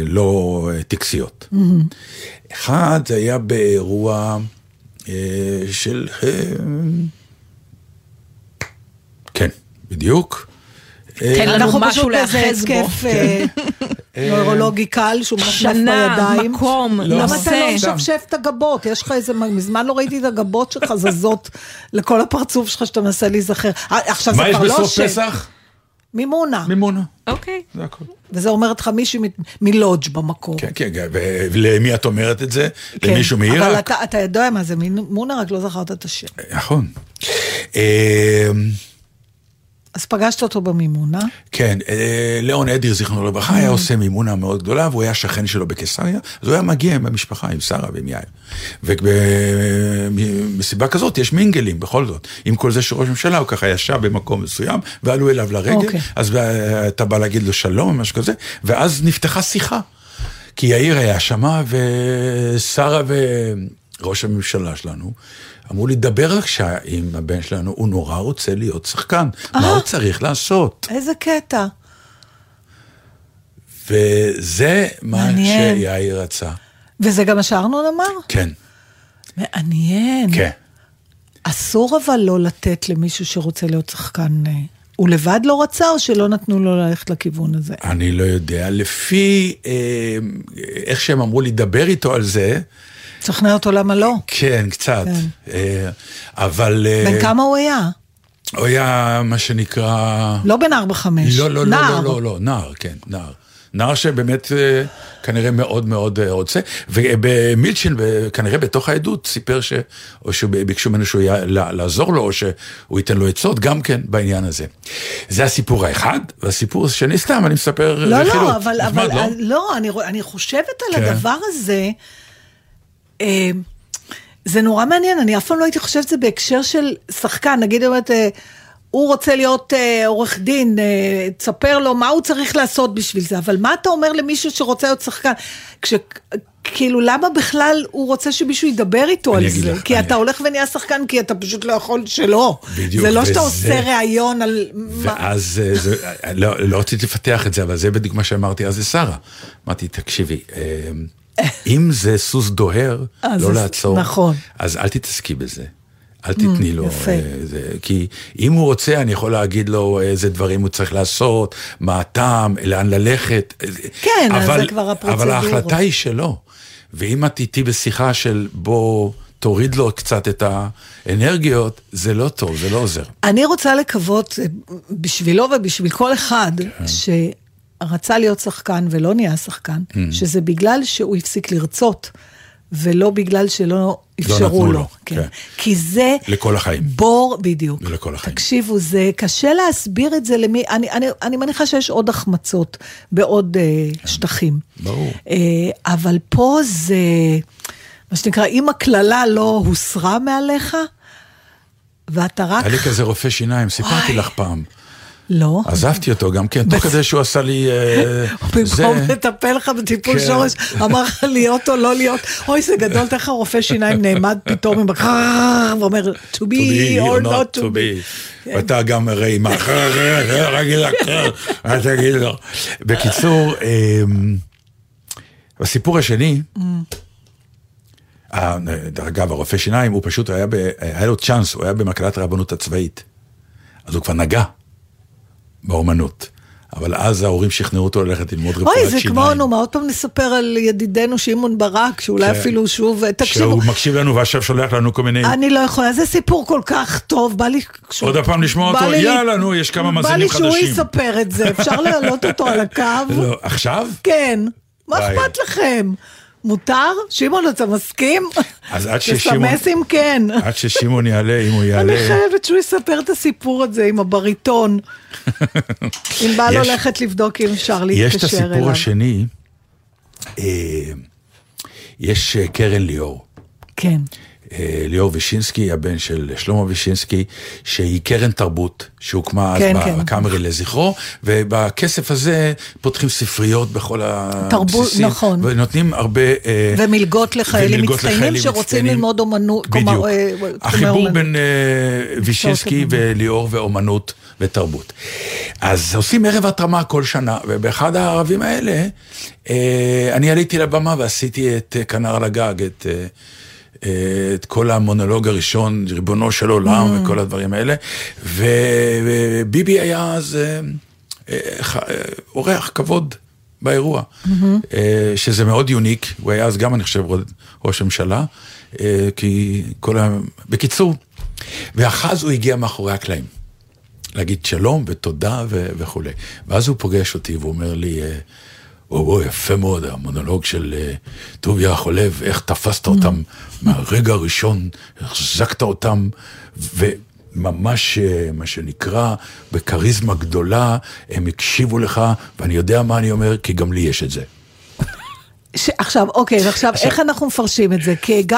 לא אה, טקסיות. אחד, זה היה באירוע אה, של... אה, כן, בדיוק. אה, תן לנו אנחנו משהו פשוט באיזה להיאחז בו. התקף [LAUGHS] אה, נוירולוגי קל שהוא מנפנף שנה, בידיים. מקום, לא. למה אתה נושא. לא משפשף את הגבות? יש לך איזה, מזמן לא ראיתי את הגבות שלך זזות [LAUGHS] לכל הפרצוף שלך שאתה מנסה להיזכר. אה, עכשיו זה מה יש כבר לא בסוף שם. פסח? מימונה. מימונה. אוקיי. זה הכל. וזה אומרת לך מישהו מ- מלודג' במקור. כן, כן, כן, ולמי את אומרת את זה? כן. למישהו אבל מעיראק? אתה, אתה יודע מה זה מימונה, רק לא זכרת את השם. נכון. אז פגשת אותו במימונה. כן, אה, ליאון אדיר, זיכרונו לברכה, היה עושה מימונה מאוד גדולה, והוא היה שכן שלו בקיסריה, אז הוא היה מגיע עם המשפחה, עם שרה ועם יאיר. ובמסיבה כזאת יש מינגלים, בכל זאת. עם כל זה שראש ממשלה, הוא ככה ישב במקום מסוים, ועלו אליו לרגל, אוקיי. אז אתה בא להגיד לו שלום, או משהו כזה, ואז נפתחה שיחה. כי יאיר היה שמה, ושרה וראש הממשלה שלנו אמרו לי, דבר בבקשה עם הבן שלנו, הוא נורא רוצה להיות שחקן, מה הוא צריך לעשות? איזה קטע. וזה מה. שיאיר רצה. וזה גם מה שארנון אמר? כן, מעניין. כן. אסור אבל לא לתת למישהו שרוצה להיות שחקן... אה, הוא לבד לא רצה או שלא נתנו לו ללכת לכיוון הזה? אני לא יודע, לפי אה, איך שהם אמרו לי, דבר איתו על זה, תשכנע אותו למה לא? כן, קצת. כן. אה, אבל... אה, בן כמה הוא היה? הוא היה מה שנקרא... לא בן ארבע חמש. לא, לא, לא, נער. לא, לא, לא, נער, כן, נער. נער שבאמת אה, כנראה מאוד מאוד רוצה, ובמילצ'ין, ב- כנראה בתוך העדות, סיפר ש... או שביקשו ממנו שהוא י... לעזור לו, או שהוא ייתן לו עצות, גם כן בעניין הזה. זה הסיפור האחד, והסיפור השני, סתם, אני מספר לא, רכילות. לא, אבל, אבל, לא? לא, אני, אני חושבת על כן. הדבר הזה, זה נורא מעניין, אני אף פעם לא הייתי חושבת זה בהקשר של שחקן, נגיד, אומרת, אה, הוא רוצה להיות אה, עורך דין, אה, תספר לו מה הוא צריך לעשות בשביל זה, אבל מה אתה אומר למישהו שרוצה להיות שחקן? כש... כאילו, למה בכלל הוא רוצה שמישהו ידבר איתו על זה? לך, כי אני- אתה הולך ונהיה שחקן כי אתה פשוט לא יכול שלא. בדיוק, זה לא שאתה וזה- עושה ראיון על... מה- ואז, אה, זה, לא, לא רציתי לפתח את זה, אבל זה בדיוק מה שאמרתי אז לשרה. אמרתי, תקשיבי, אה, אם זה סוס דוהר, אז לא זה- לעצור, נכון. אז אל תתעסקי בזה. אל תתני לו, יפה. אה, זה, כי אם הוא רוצה, אני יכול להגיד לו איזה דברים הוא צריך לעשות, מה הטעם, לאן ללכת. אה, כן, אז אבל, זה כבר אבל הפרוצדורות. ההחלטה היא שלו. ואם את איתי בשיחה של בוא תוריד לו קצת את האנרגיות, זה לא טוב, זה לא עוזר. אני רוצה לקוות אה, בשבילו ובשביל כל אחד כן. שרצה להיות שחקן ולא נהיה שחקן, Mm. שזה בגלל שהוא הפסיק לרצות, ולא בגלל שלא אפשרו נתנו לו. לו, כן. כן. כי זה לכל החיים. בור, בדיוק. לכל החיים. תקשיבו, זה קשה להסביר את זה למי, אני, אני, אני מניחה שיש עוד החמצות בעוד אה, שטחים. ברור. אה, אבל פה זה, מה שנקרא, אם הקללה לא הוסרה מעליך, ואתה רק... היה לי כזה רופא שיניים, סיפרתי וואי. לך פעם. לא. עזבתי אותו גם כן, תוך כדי שהוא עשה לי... אה. [LAUGHS] במקום לטפל לך בטיפול כן. שורש, אמר לך להיות או לא להיות. אוי, זה גדול, תכף רופא שיניים נעמד פתאום עם הקרררר, [LAUGHS] ואומר, to be or not to be. be. ואתה גם הרי עם [LAUGHS] תגיד לו. בקיצור, אמ, הסיפור השני, אגב, הרופא שיניים, הוא פשוט היה, היה לו צ'אנס, הוא היה במקהלת הרבנות הצבאית. אז הוא כבר נגע באומנות. אבל אז ההורים שכנעו אותו ללכת ללמוד רפואת אוי, שיניים. זה כמו, נו, מה עוד פעם נספר על ידידנו שמעון ברק, שאולי כן. אפילו שוב, תקשיבו, שהוא מקשיב לנו ועכשיו שולח לנו כל מיני... אני לא יכולה, זה סיפור כל כך טוב, בא לי... עוד הפעם לשמוע אותו, לי- יאללה, נו, יש כמה מאזינים בא לי שהוא חדשים. יספר את זה, אפשר להעלות אותו על הקו? [LAUGHS] לא, עכשיו? כן, מה. אכפת לכם? מותר? שמעון, אתה מסכים? אז עד ששמעון- תסמס אם כן. עד ששמעון יעלה, אם הוא אני יעלה... חייבת שהוא יספר את הסיפור הזה עם הבריטון. אם בא לו ללכת לבדוק אם אפשר להתקשר אליו. יש את הסיפור השני, אה, יש אה, קרן ליאור. כן. אה, ליאור וישינסקי, הבן של שלמה וישינסקי, שהיא קרן תרבות, שהוקמה אז כן, כן. בקאמרי לזכרו, ובכסף הזה פותחים ספריות בכל תרבות, הבסיסים. נכון. ונותנים הרבה... אה, ומלגות לחיילים ומלגות מצטיינים לחיילים שרוצים מצטיינים. ללמוד אומנות. בדיוק. כלומר, אה, תחומי החיבור אומנות. בין וישינסקי. וליאור ואומנות ותרבות. אז עושים ערב התרמה כל שנה, ובאחד הערבים האלה, אני עליתי לבמה ועשיתי את כנר על הגג, את... אה, את כל המונולוג הראשון, ריבונו של עולם Mm. וכל הדברים האלה, וביבי היה אז אה, אה, אורח כבוד באירוע, Mm-hmm. שזה מאוד יוניק, הוא היה אז גם, אני חושב, ראש הממשלה, כי כל ה... בקיצור, ואחז הוא הגיע מאחורי הקלעים. להגיד שלום ותודה ו- וכולי. ואז הוא פוגש אותי והוא אומר לי, וואו, יפה מאוד, המונולוג של אה, טוביה חולב, איך תפסת אותם מהרגע הראשון, החזקת אותם, וממש, אה, מה שנקרא, בכריזמה גדולה, הם הקשיבו לך, ואני יודע מה אני אומר, כי גם לי יש את זה. ש... עכשיו, אוקיי, עכשיו, איך אנחנו מפרשים את זה? כי ג...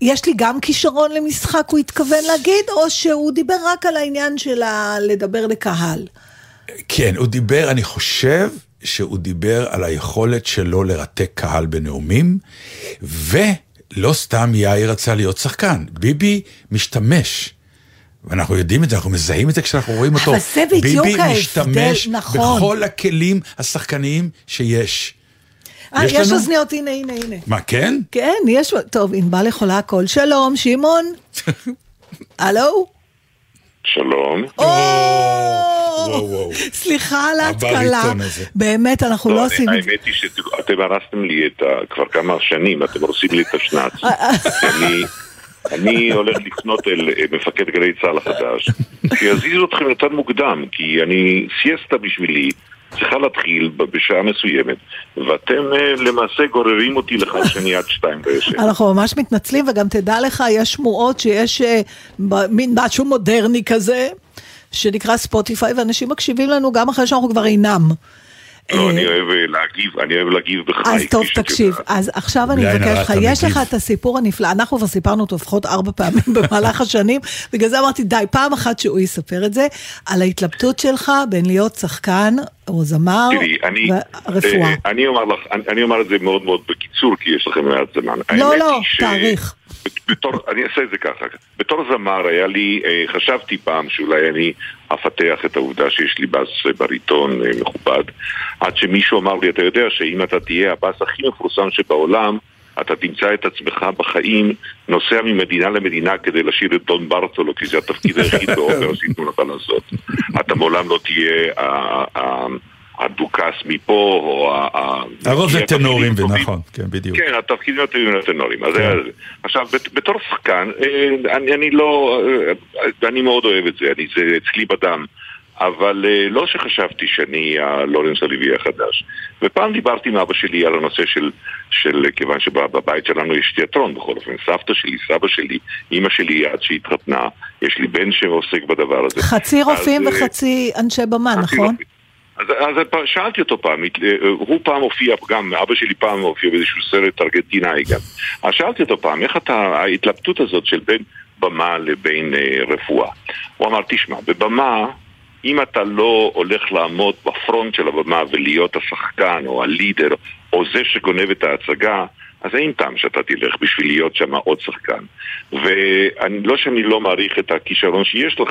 יש לי גם כישרון למשחק, הוא התכוון להגיד, או שהוא דיבר רק על העניין של ה... לדבר לקהל? כן, הוא דיבר, אני חושב שהוא דיבר על היכולת שלו לרתק קהל בנאומים, ולא סתם יאיר רצה להיות שחקן, ביבי משתמש. ואנחנו יודעים את זה, אנחנו מזהים את זה כשאנחנו רואים אותו. אבל זה בדיוק ביבי ההבדל, משתמש נכון. בכל הכלים השחקניים שיש. אה, יש יש לנו? אוזניות, הנה, הנה, הנה. מה, כן? כן, יש... טוב, ענבל יכולה הכל. שלום, שמעון. [LAUGHS] הלו? שלום. סליחה על ההתקלה. באמת, אנחנו לא עושים את זה. האמת היא שאתם הרסתם לי את ה... כבר כמה שנים, אתם הורסים לי את השנץ. אני... אני הולך לפנות אל אה, מפקד גלי צה"ל החדש, שיזיז אתכם יותר מוקדם, כי אני, סיאסטה בשבילי, צריכה להתחיל בשעה מסוימת, ואתם אה, למעשה גוררים אותי לכך שאני עד שתיים וישן. אנחנו ממש מתנצלים, וגם תדע לך, יש שמועות שיש אה, מין משהו מודרני כזה, שנקרא ספוטיפיי, ואנשים מקשיבים לנו גם אחרי שאנחנו כבר אינם. לא, אה, אני אוהב אה, להגיב, אני אוהב להגיב בחי. אז טוב, תקשיב. אז עכשיו אני מבקשת הרע לך, יש לך. את הסיפור הנפלא, אנחנו כבר סיפרנו אותו לפחות ארבע [LAUGHS] פעמים במהלך השנים, בגלל זה אמרתי, די, פעם אחת שהוא יספר את זה, על ההתלבטות שלך בין להיות שחקן או זמר תראי, ורפואה. אה, אני אומר לך, אני, אני אומר את זה מאוד מאוד בקיצור, כי יש לכם מעט זמן. לא, לא, תאריך. בתור, אני אעשה את זה ככה. בתור זמר היה לי, חשבתי פעם שאולי אני אפתח את העובדה שיש לי בס בריטון אה, מכובד, עד שמישהו אמר לי, אתה יודע שאם אתה תהיה הבס הכי מפורסם שבעולם, אתה תמצא את עצמך בחיים נוסע ממדינה למדינה כדי לשיר את דון ברטולו, כי זה התפקיד היחיד באופרה [LAUGHS] שייתנו לך לעשות. אתה מעולם לא תהיה הדוכס מפה, או ה... הרוב זה טנורים, ונכון, כן, בדיוק. כן, התפקידים הטובים לטנורים. אז כן. עכשיו, בת- בתור שחקן, אה, אני, אני לא... אה, אני מאוד אוהב את זה, אני, זה אצלי בדם. אבל אה, לא שחשבתי שאני הלורנס אוליבי החדש. ופעם דיברתי עם אבא שלי על הנושא של, של כיוון שבבית שלנו יש תיאטרון בכל אופן, סבתא שלי, סבא שלי, אימא שלי עד שהתחתנה, יש לי בן שעוסק בדבר הזה. חצי רופאים אז, וחצי אנשי במה, נכון? אז, אז שאלתי אותו פעם, הת- אה, הוא פעם הופיע, גם אבא שלי פעם הופיע באיזשהו סרט ארגנטינאי גם. אז שאלתי אותו פעם, איך אתה, ההתלבטות הזאת של בין במה לבין אה, רפואה. הוא אמר, תשמע, בבמה, אם אתה לא הולך לעמוד בפרונט של הבמה ולהיות השחקן או הלידר או זה שגונב את ההצגה, אז אין טעם שאתה תלך בשביל להיות שם עוד שחקן. ואני לא שאני לא מעריך את הכישרון שיש לך,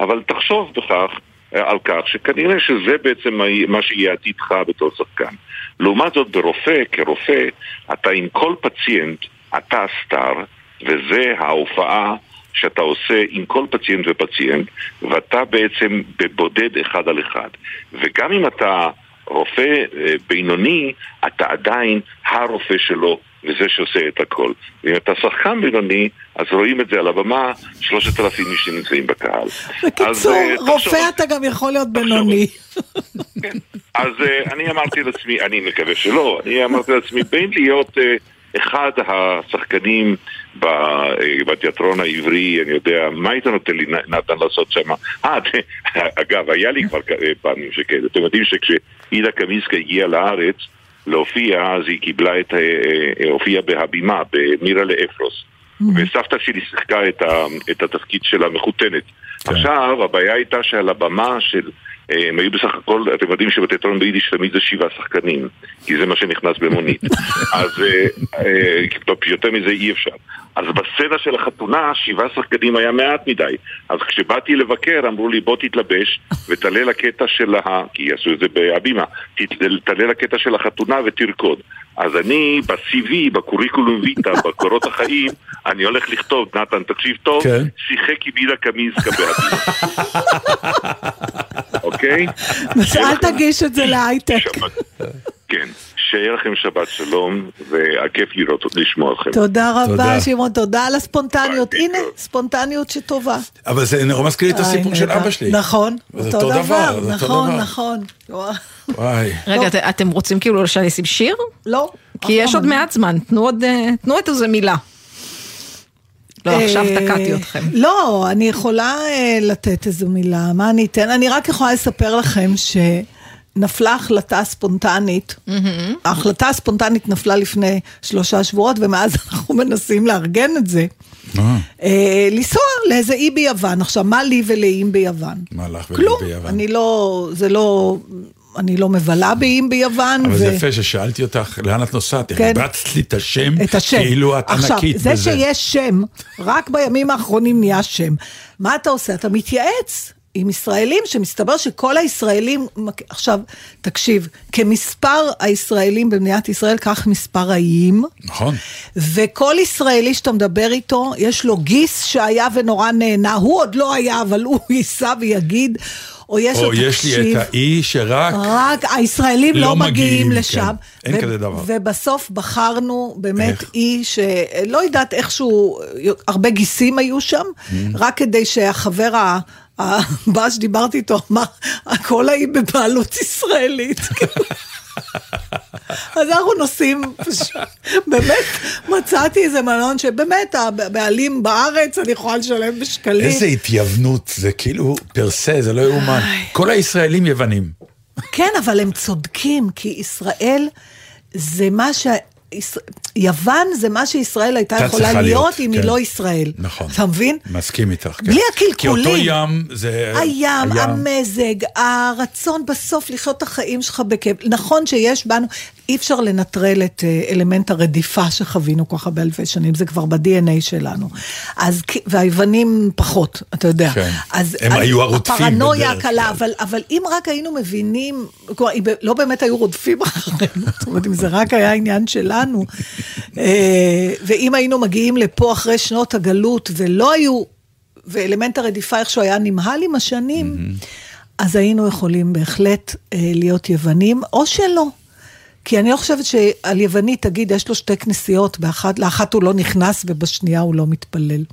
אבל תחשוב בכך אה, על כך שכנראה שזה בעצם מה- מה שיהיה עתידך בתור שחקן. לעומת זאת, ברופא, כרופא, אתה עם כל פציינט, אתה הסטאר, וזה ההופעה שאתה עושה עם כל פציינט ופציינט, ואתה בעצם בבודד אחד על אחד. וגם אם אתה רופא אה, בינוני, אתה עדיין הרופא שלו. וזה שעושה את הכל. ואם אתה שחקן בינוני, אז רואים את זה על הבמה, שלושת אלפים איש שנמצאים בקהל. בקיצור, אה, רופא על אתה גם יכול להיות בינוני. כן. אז אה, אני אמרתי לעצמי, אני מקווה שלא, אני אמרתי לעצמי, בין להיות אה, אחד השחקנים בתיאטרון העברי, אני יודע, מה היית נותן לי נתן לעשות שם? אה, אגב, היה לי כבר פעמים שכאלה. אתם יודעים שכשעידה קמינסקה הגיעה לארץ להופיע, אז היא קיבלה את, ה- אה, הופיעה בהבימה, במירה לאפרוס. וסבתא שלי שיחקה את, ה, את התפקיד של המחותנת. כן. עכשיו, הבעיה הייתה שעל הבמה של... הם היו בסך הכל, אתם יודעים שבתיאטרון ביידיש תמיד זה שבעה שחקנים, כי זה מה שנכנס במונית. [LAUGHS] אז אה, אה, טוב, יותר מזה אי אפשר. אז בסצנה של החתונה, שבעה שחקנים היה מעט מדי. אז כשבאתי לבקר, אמרו לי, בוא תתלבש ותעלה לקטע של ה... כי יעשו את זה בהבימה. תעלה לקטע של החתונה ותרקוד. אז אני, ב-CV, בקוריקולום ויטה, [LAUGHS] בקורות החיים, אני הולך לכתוב, נתן, תקשיב טוב, כן. שיחק עם אידה קמינסקה בהבימה. [LAUGHS] אוקיי? [LAUGHS] אז אל תגיש את זה להייטק. כן, שיהיה לכם שבת שלום, והכיף לראות, לשמוע אתכם. תודה רבה. שמעון, תודה על הספונטניות. הנה. ספונטניות שטובה. אבל זה נורא מזכיר את הסיפור איי, של. אבא שלי. נכון, אותו דבר, נכון. נכון. רגע, את- אתם רוצים כאילו שאני אשים שיר? לא. כי יש עוד לא. מעט זמן, תנו עוד, אה, תנו עוד איזה מילה. לא, עכשיו אה, תקעתי אתכם. לא, אני יכולה אה, לתת איזו מילה, מה אני אתן? אני רק יכולה לספר לכם שנפלה החלטה ספונטנית. ההחלטה הספונטנית נפלה לפני שלושה שבועות, ומאז [LAUGHS] אנחנו מנסים לארגן את זה. אה, אה, לנסוע לאיזה אי ביוון. עכשיו, מה לי ולאיים ביוון? מה לך כלום, ביוון? אני לא, זה לא, אני לא מבלה באיים ביוון. אבל ו- זה יפה ששאלתי אותך, לאן את נוסעת? כן. הרבצת לי את השם, את השם. כאילו את עכשיו, ענקית זה בזה. שיש שם, רק בימים האחרונים נהיה שם. מה אתה עושה? אתה מתייעץ עם ישראלים, שמסתבר שכל הישראלים, עכשיו, תקשיב, כמספר הישראלים במדינת ישראל, כך מספר האיים. נכון. וכל ישראלי שאתה מדבר איתו, יש לו גיס שהיה ונורא נהנה. הוא עוד לא היה, אבל הוא ייסע ויגיד, או יש לו או יש לי תקשיב. את האי שרק... רק הישראלים לא לא מגיעים מגיעים, לשם. כן. אין כזה דבר. ובסוף בחרנו באמת איך? אי שלא יודעת איכשהו, הרבה גיסים היו שם, Mm. רק כדי שהחבר ה... הבא [LAUGHS] שדיברתי איתו אמר, הכל ההיא בבעלות ישראלית. [LAUGHS] אז אנחנו נוסעים, באמת מצאתי איזה מלון שבאמת הבעלים בארץ, אני יכולה לשלם בשקלים. איזה התייוונות, זה כאילו פרסה, זה לא יאומן. כל הישראלים יוונים. כן, אבל הם צודקים, כי ישראל זה מה ש... יוון זה מה שישראל הייתה יכולה להיות, להיות, אם כן. היא לא ישראל. נכון. אתה מבין? מסכים איתך. כן. בלי כי הקלקולים. אותו ים זה... הים, המזג, הרצון בסוף לחיות את החיים שלך בכיף. נכון שיש בנו, אי אפשר לנטרל את אה, אלמנט הרדיפה שחווינו כל כך הרבה אלפי שנים, זה כבר ב-DNA שלנו. אז, והיוונים פחות, אתה יודע. כן. אז, הם אז היו הרודפים הפרנויה הקלה, כלל. אבל, אבל אם רק היינו מבינים, כלומר, לא באמת היו רודפים אחרינו, [LAUGHS] זאת אומרת, אם זה רק היה עניין שלנו, ואם היינו מגיעים לפה אחרי שנות הגלות ולא היו, ואלמנט הרדיפה איכשהו היה נמהל עם השנים, אז היינו יכולים בהחלט אה, להיות יוונים, או שלא. כי אני לא חושבת שעל יווני תגיד, יש לו שתי כנסיות, באחת, לאחת הוא לא נכנס ובשנייה הוא לא מתפלל.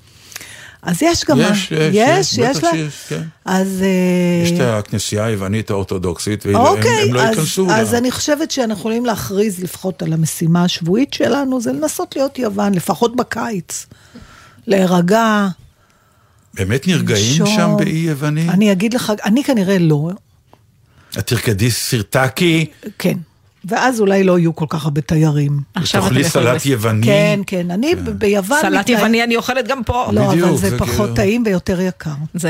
אז יש גם... יש, יש, יש, יש, בטח. שיש, כן. אז... אה, יש את הכנסייה היוונית האורתודוקסית, והם אוקיי, לא ייכנסו. אז אני חושבת שאנחנו יכולים להכריז לפחות על המשימה השבועית שלנו, זה לנסות להיות יוון, לפחות בקיץ. להירגע, באמת נרגעים. שם באי יווני? אני אגיד לך, אני כנראה לא, את תרקדי סרטקי, כן. ואז אולי לא יהיו כל כך הרבה תיירים. עכשיו תאכלי סלט לס- יווני. כן, כן, אני ב- ביוון... סלט מתנהג- יווני אני אוכלת גם פה. לא, בדיוק, אבל זה זה פחות כאילו- טעים ויותר יקר. זה,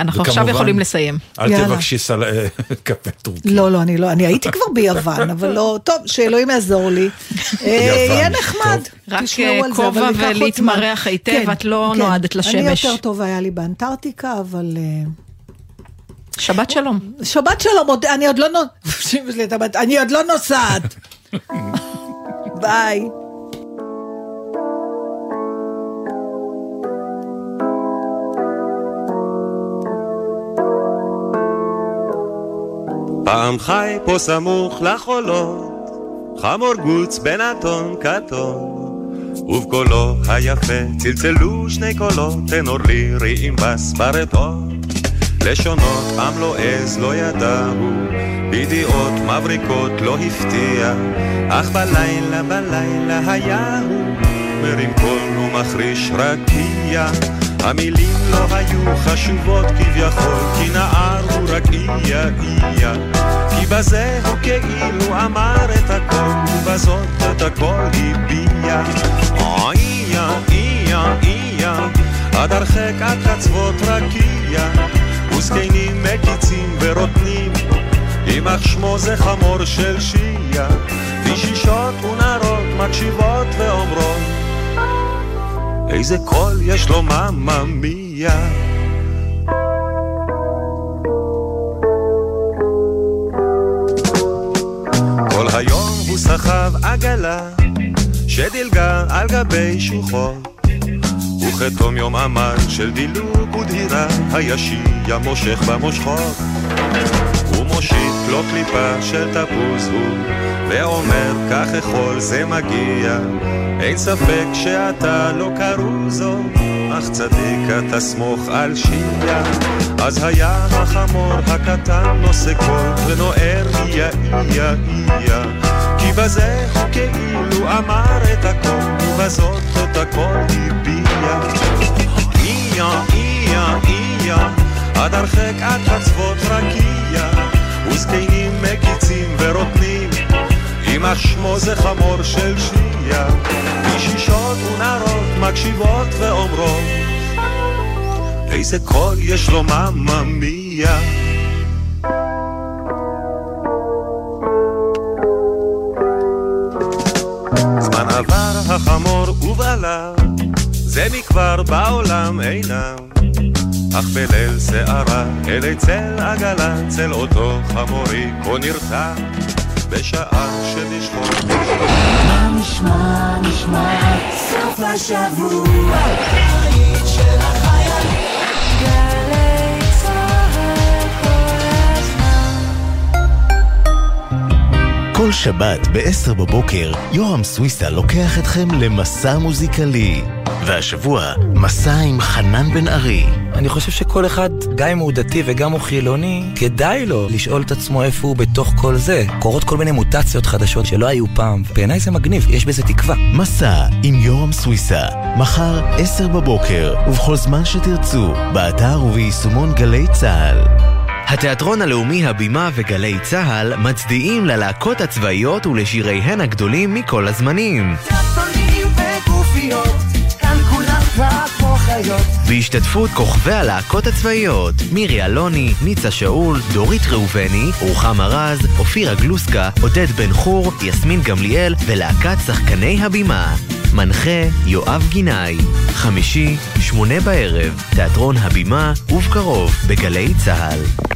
אנחנו עכשיו וכמובן- יכולים לסיים. אל יאללה. תבקשי סל- [LAUGHS] קפה טורקי. לא, לא, אני לא, אני הייתי כבר ביוון, אבל לא, טוב, שאלוהים יעזור לי. אה, יהיה נחמד. רק, אה, כובע ולהתמרח. היטב, כן, את לא כן. נועדת לשמש. אני יותר טוב היה לי באנטארקטיקה, אבל... שבת שלום. שבת שלום, עוד- אני עוד לא נו- אני עוד לא נוסעת. ביי. פעם חי פה סמוך לחולות, חמור גוץ בן אתון כתום. ובקולו היפה צלצלו שני קולות, טנור לירי עם בס ברטון. לשונות עם לא עז לא ידעו, בידיעות מבריקות לא הפתיע, אך בלילה בלילה היה הוא, מרים קול ומחריש רקיע. המילים לא היו חשובות כביכול, כי נער הוא רק איה איה. כי בזה הוא כאילו אמר את הכל, ובזאת את הכל הביע. איה איה איה, עד הרחק עד חצבות רקיע, וזקנים מקיצים ורוטנים, יימח שמו זה חמור של שיעה, וישישות ונערות מקשיבות ואומרות איזה קול יש לו מממיה כל היום הוא סחב עגלה שדילגה על גבי שוחות וכתום יום עמל של דילוג ודהירה הישיע מושך במושכות. הוא מושיט לו קליפה של תפוז הוא ואומר כך אכול זה מגיע. אין ספק שאתה לא קרוזו אך צדיק אתה סמוך על שיעה אז היה החמור הקטן נושא קול ונוער איה איה איה כי בזה הוא כאילו אמר את הכל ובזאת את הכל הביע. איה איה איה עד הרחק עד חצבות רקיע וזקנים מקיצים ורוטנים יימח שמו זה חמור של שיעה אישישות ונערות מקשיבות ואומרות איזה קול יש לו מממיה החמור ובעלה זה מכבר בעולם אינם. אך בליל שערה אלי צל עגלה צל אותו חמורי כה נרתע בשעה שנשמור כל שבת ב-10 בבוקר, יורם סוויסה לוקח אתכם למסע מוזיקלי. והשבוע, מסע עם חנן בן ארי. אני חושב שכל אחד, גם אם הוא דתי וגם הוא חילוני, כדאי לו לשאול את עצמו איפה הוא בתוך כל זה. קורות כל מיני מוטציות חדשות שלא היו פעם. בעיניי זה מגניב, יש בזה תקווה. מסע עם יורם סוויסה, מחר עשר בבוקר, ובכל זמן שתרצו, באתר וביישומון גלי צה"ל. התיאטרון הלאומי הבימה וגלי צה"ל מצדיעים ללהקות הצבאיות ולשיריהן הגדולים מכל הזמנים. בהשתתפות כוכבי הלהקות הצבאיות מירי אלוני, ניצה שאול, דורית ראובני, רוחמה רז, אופירה גלוסקה, עודד בן חור, יסמין גמליאל ולהקת שחקני הבימה. מנחה יואב גינאי. חמישי, שמונה בערב, תיאטרון הבימה, ובקרוב בגלי צה"ל.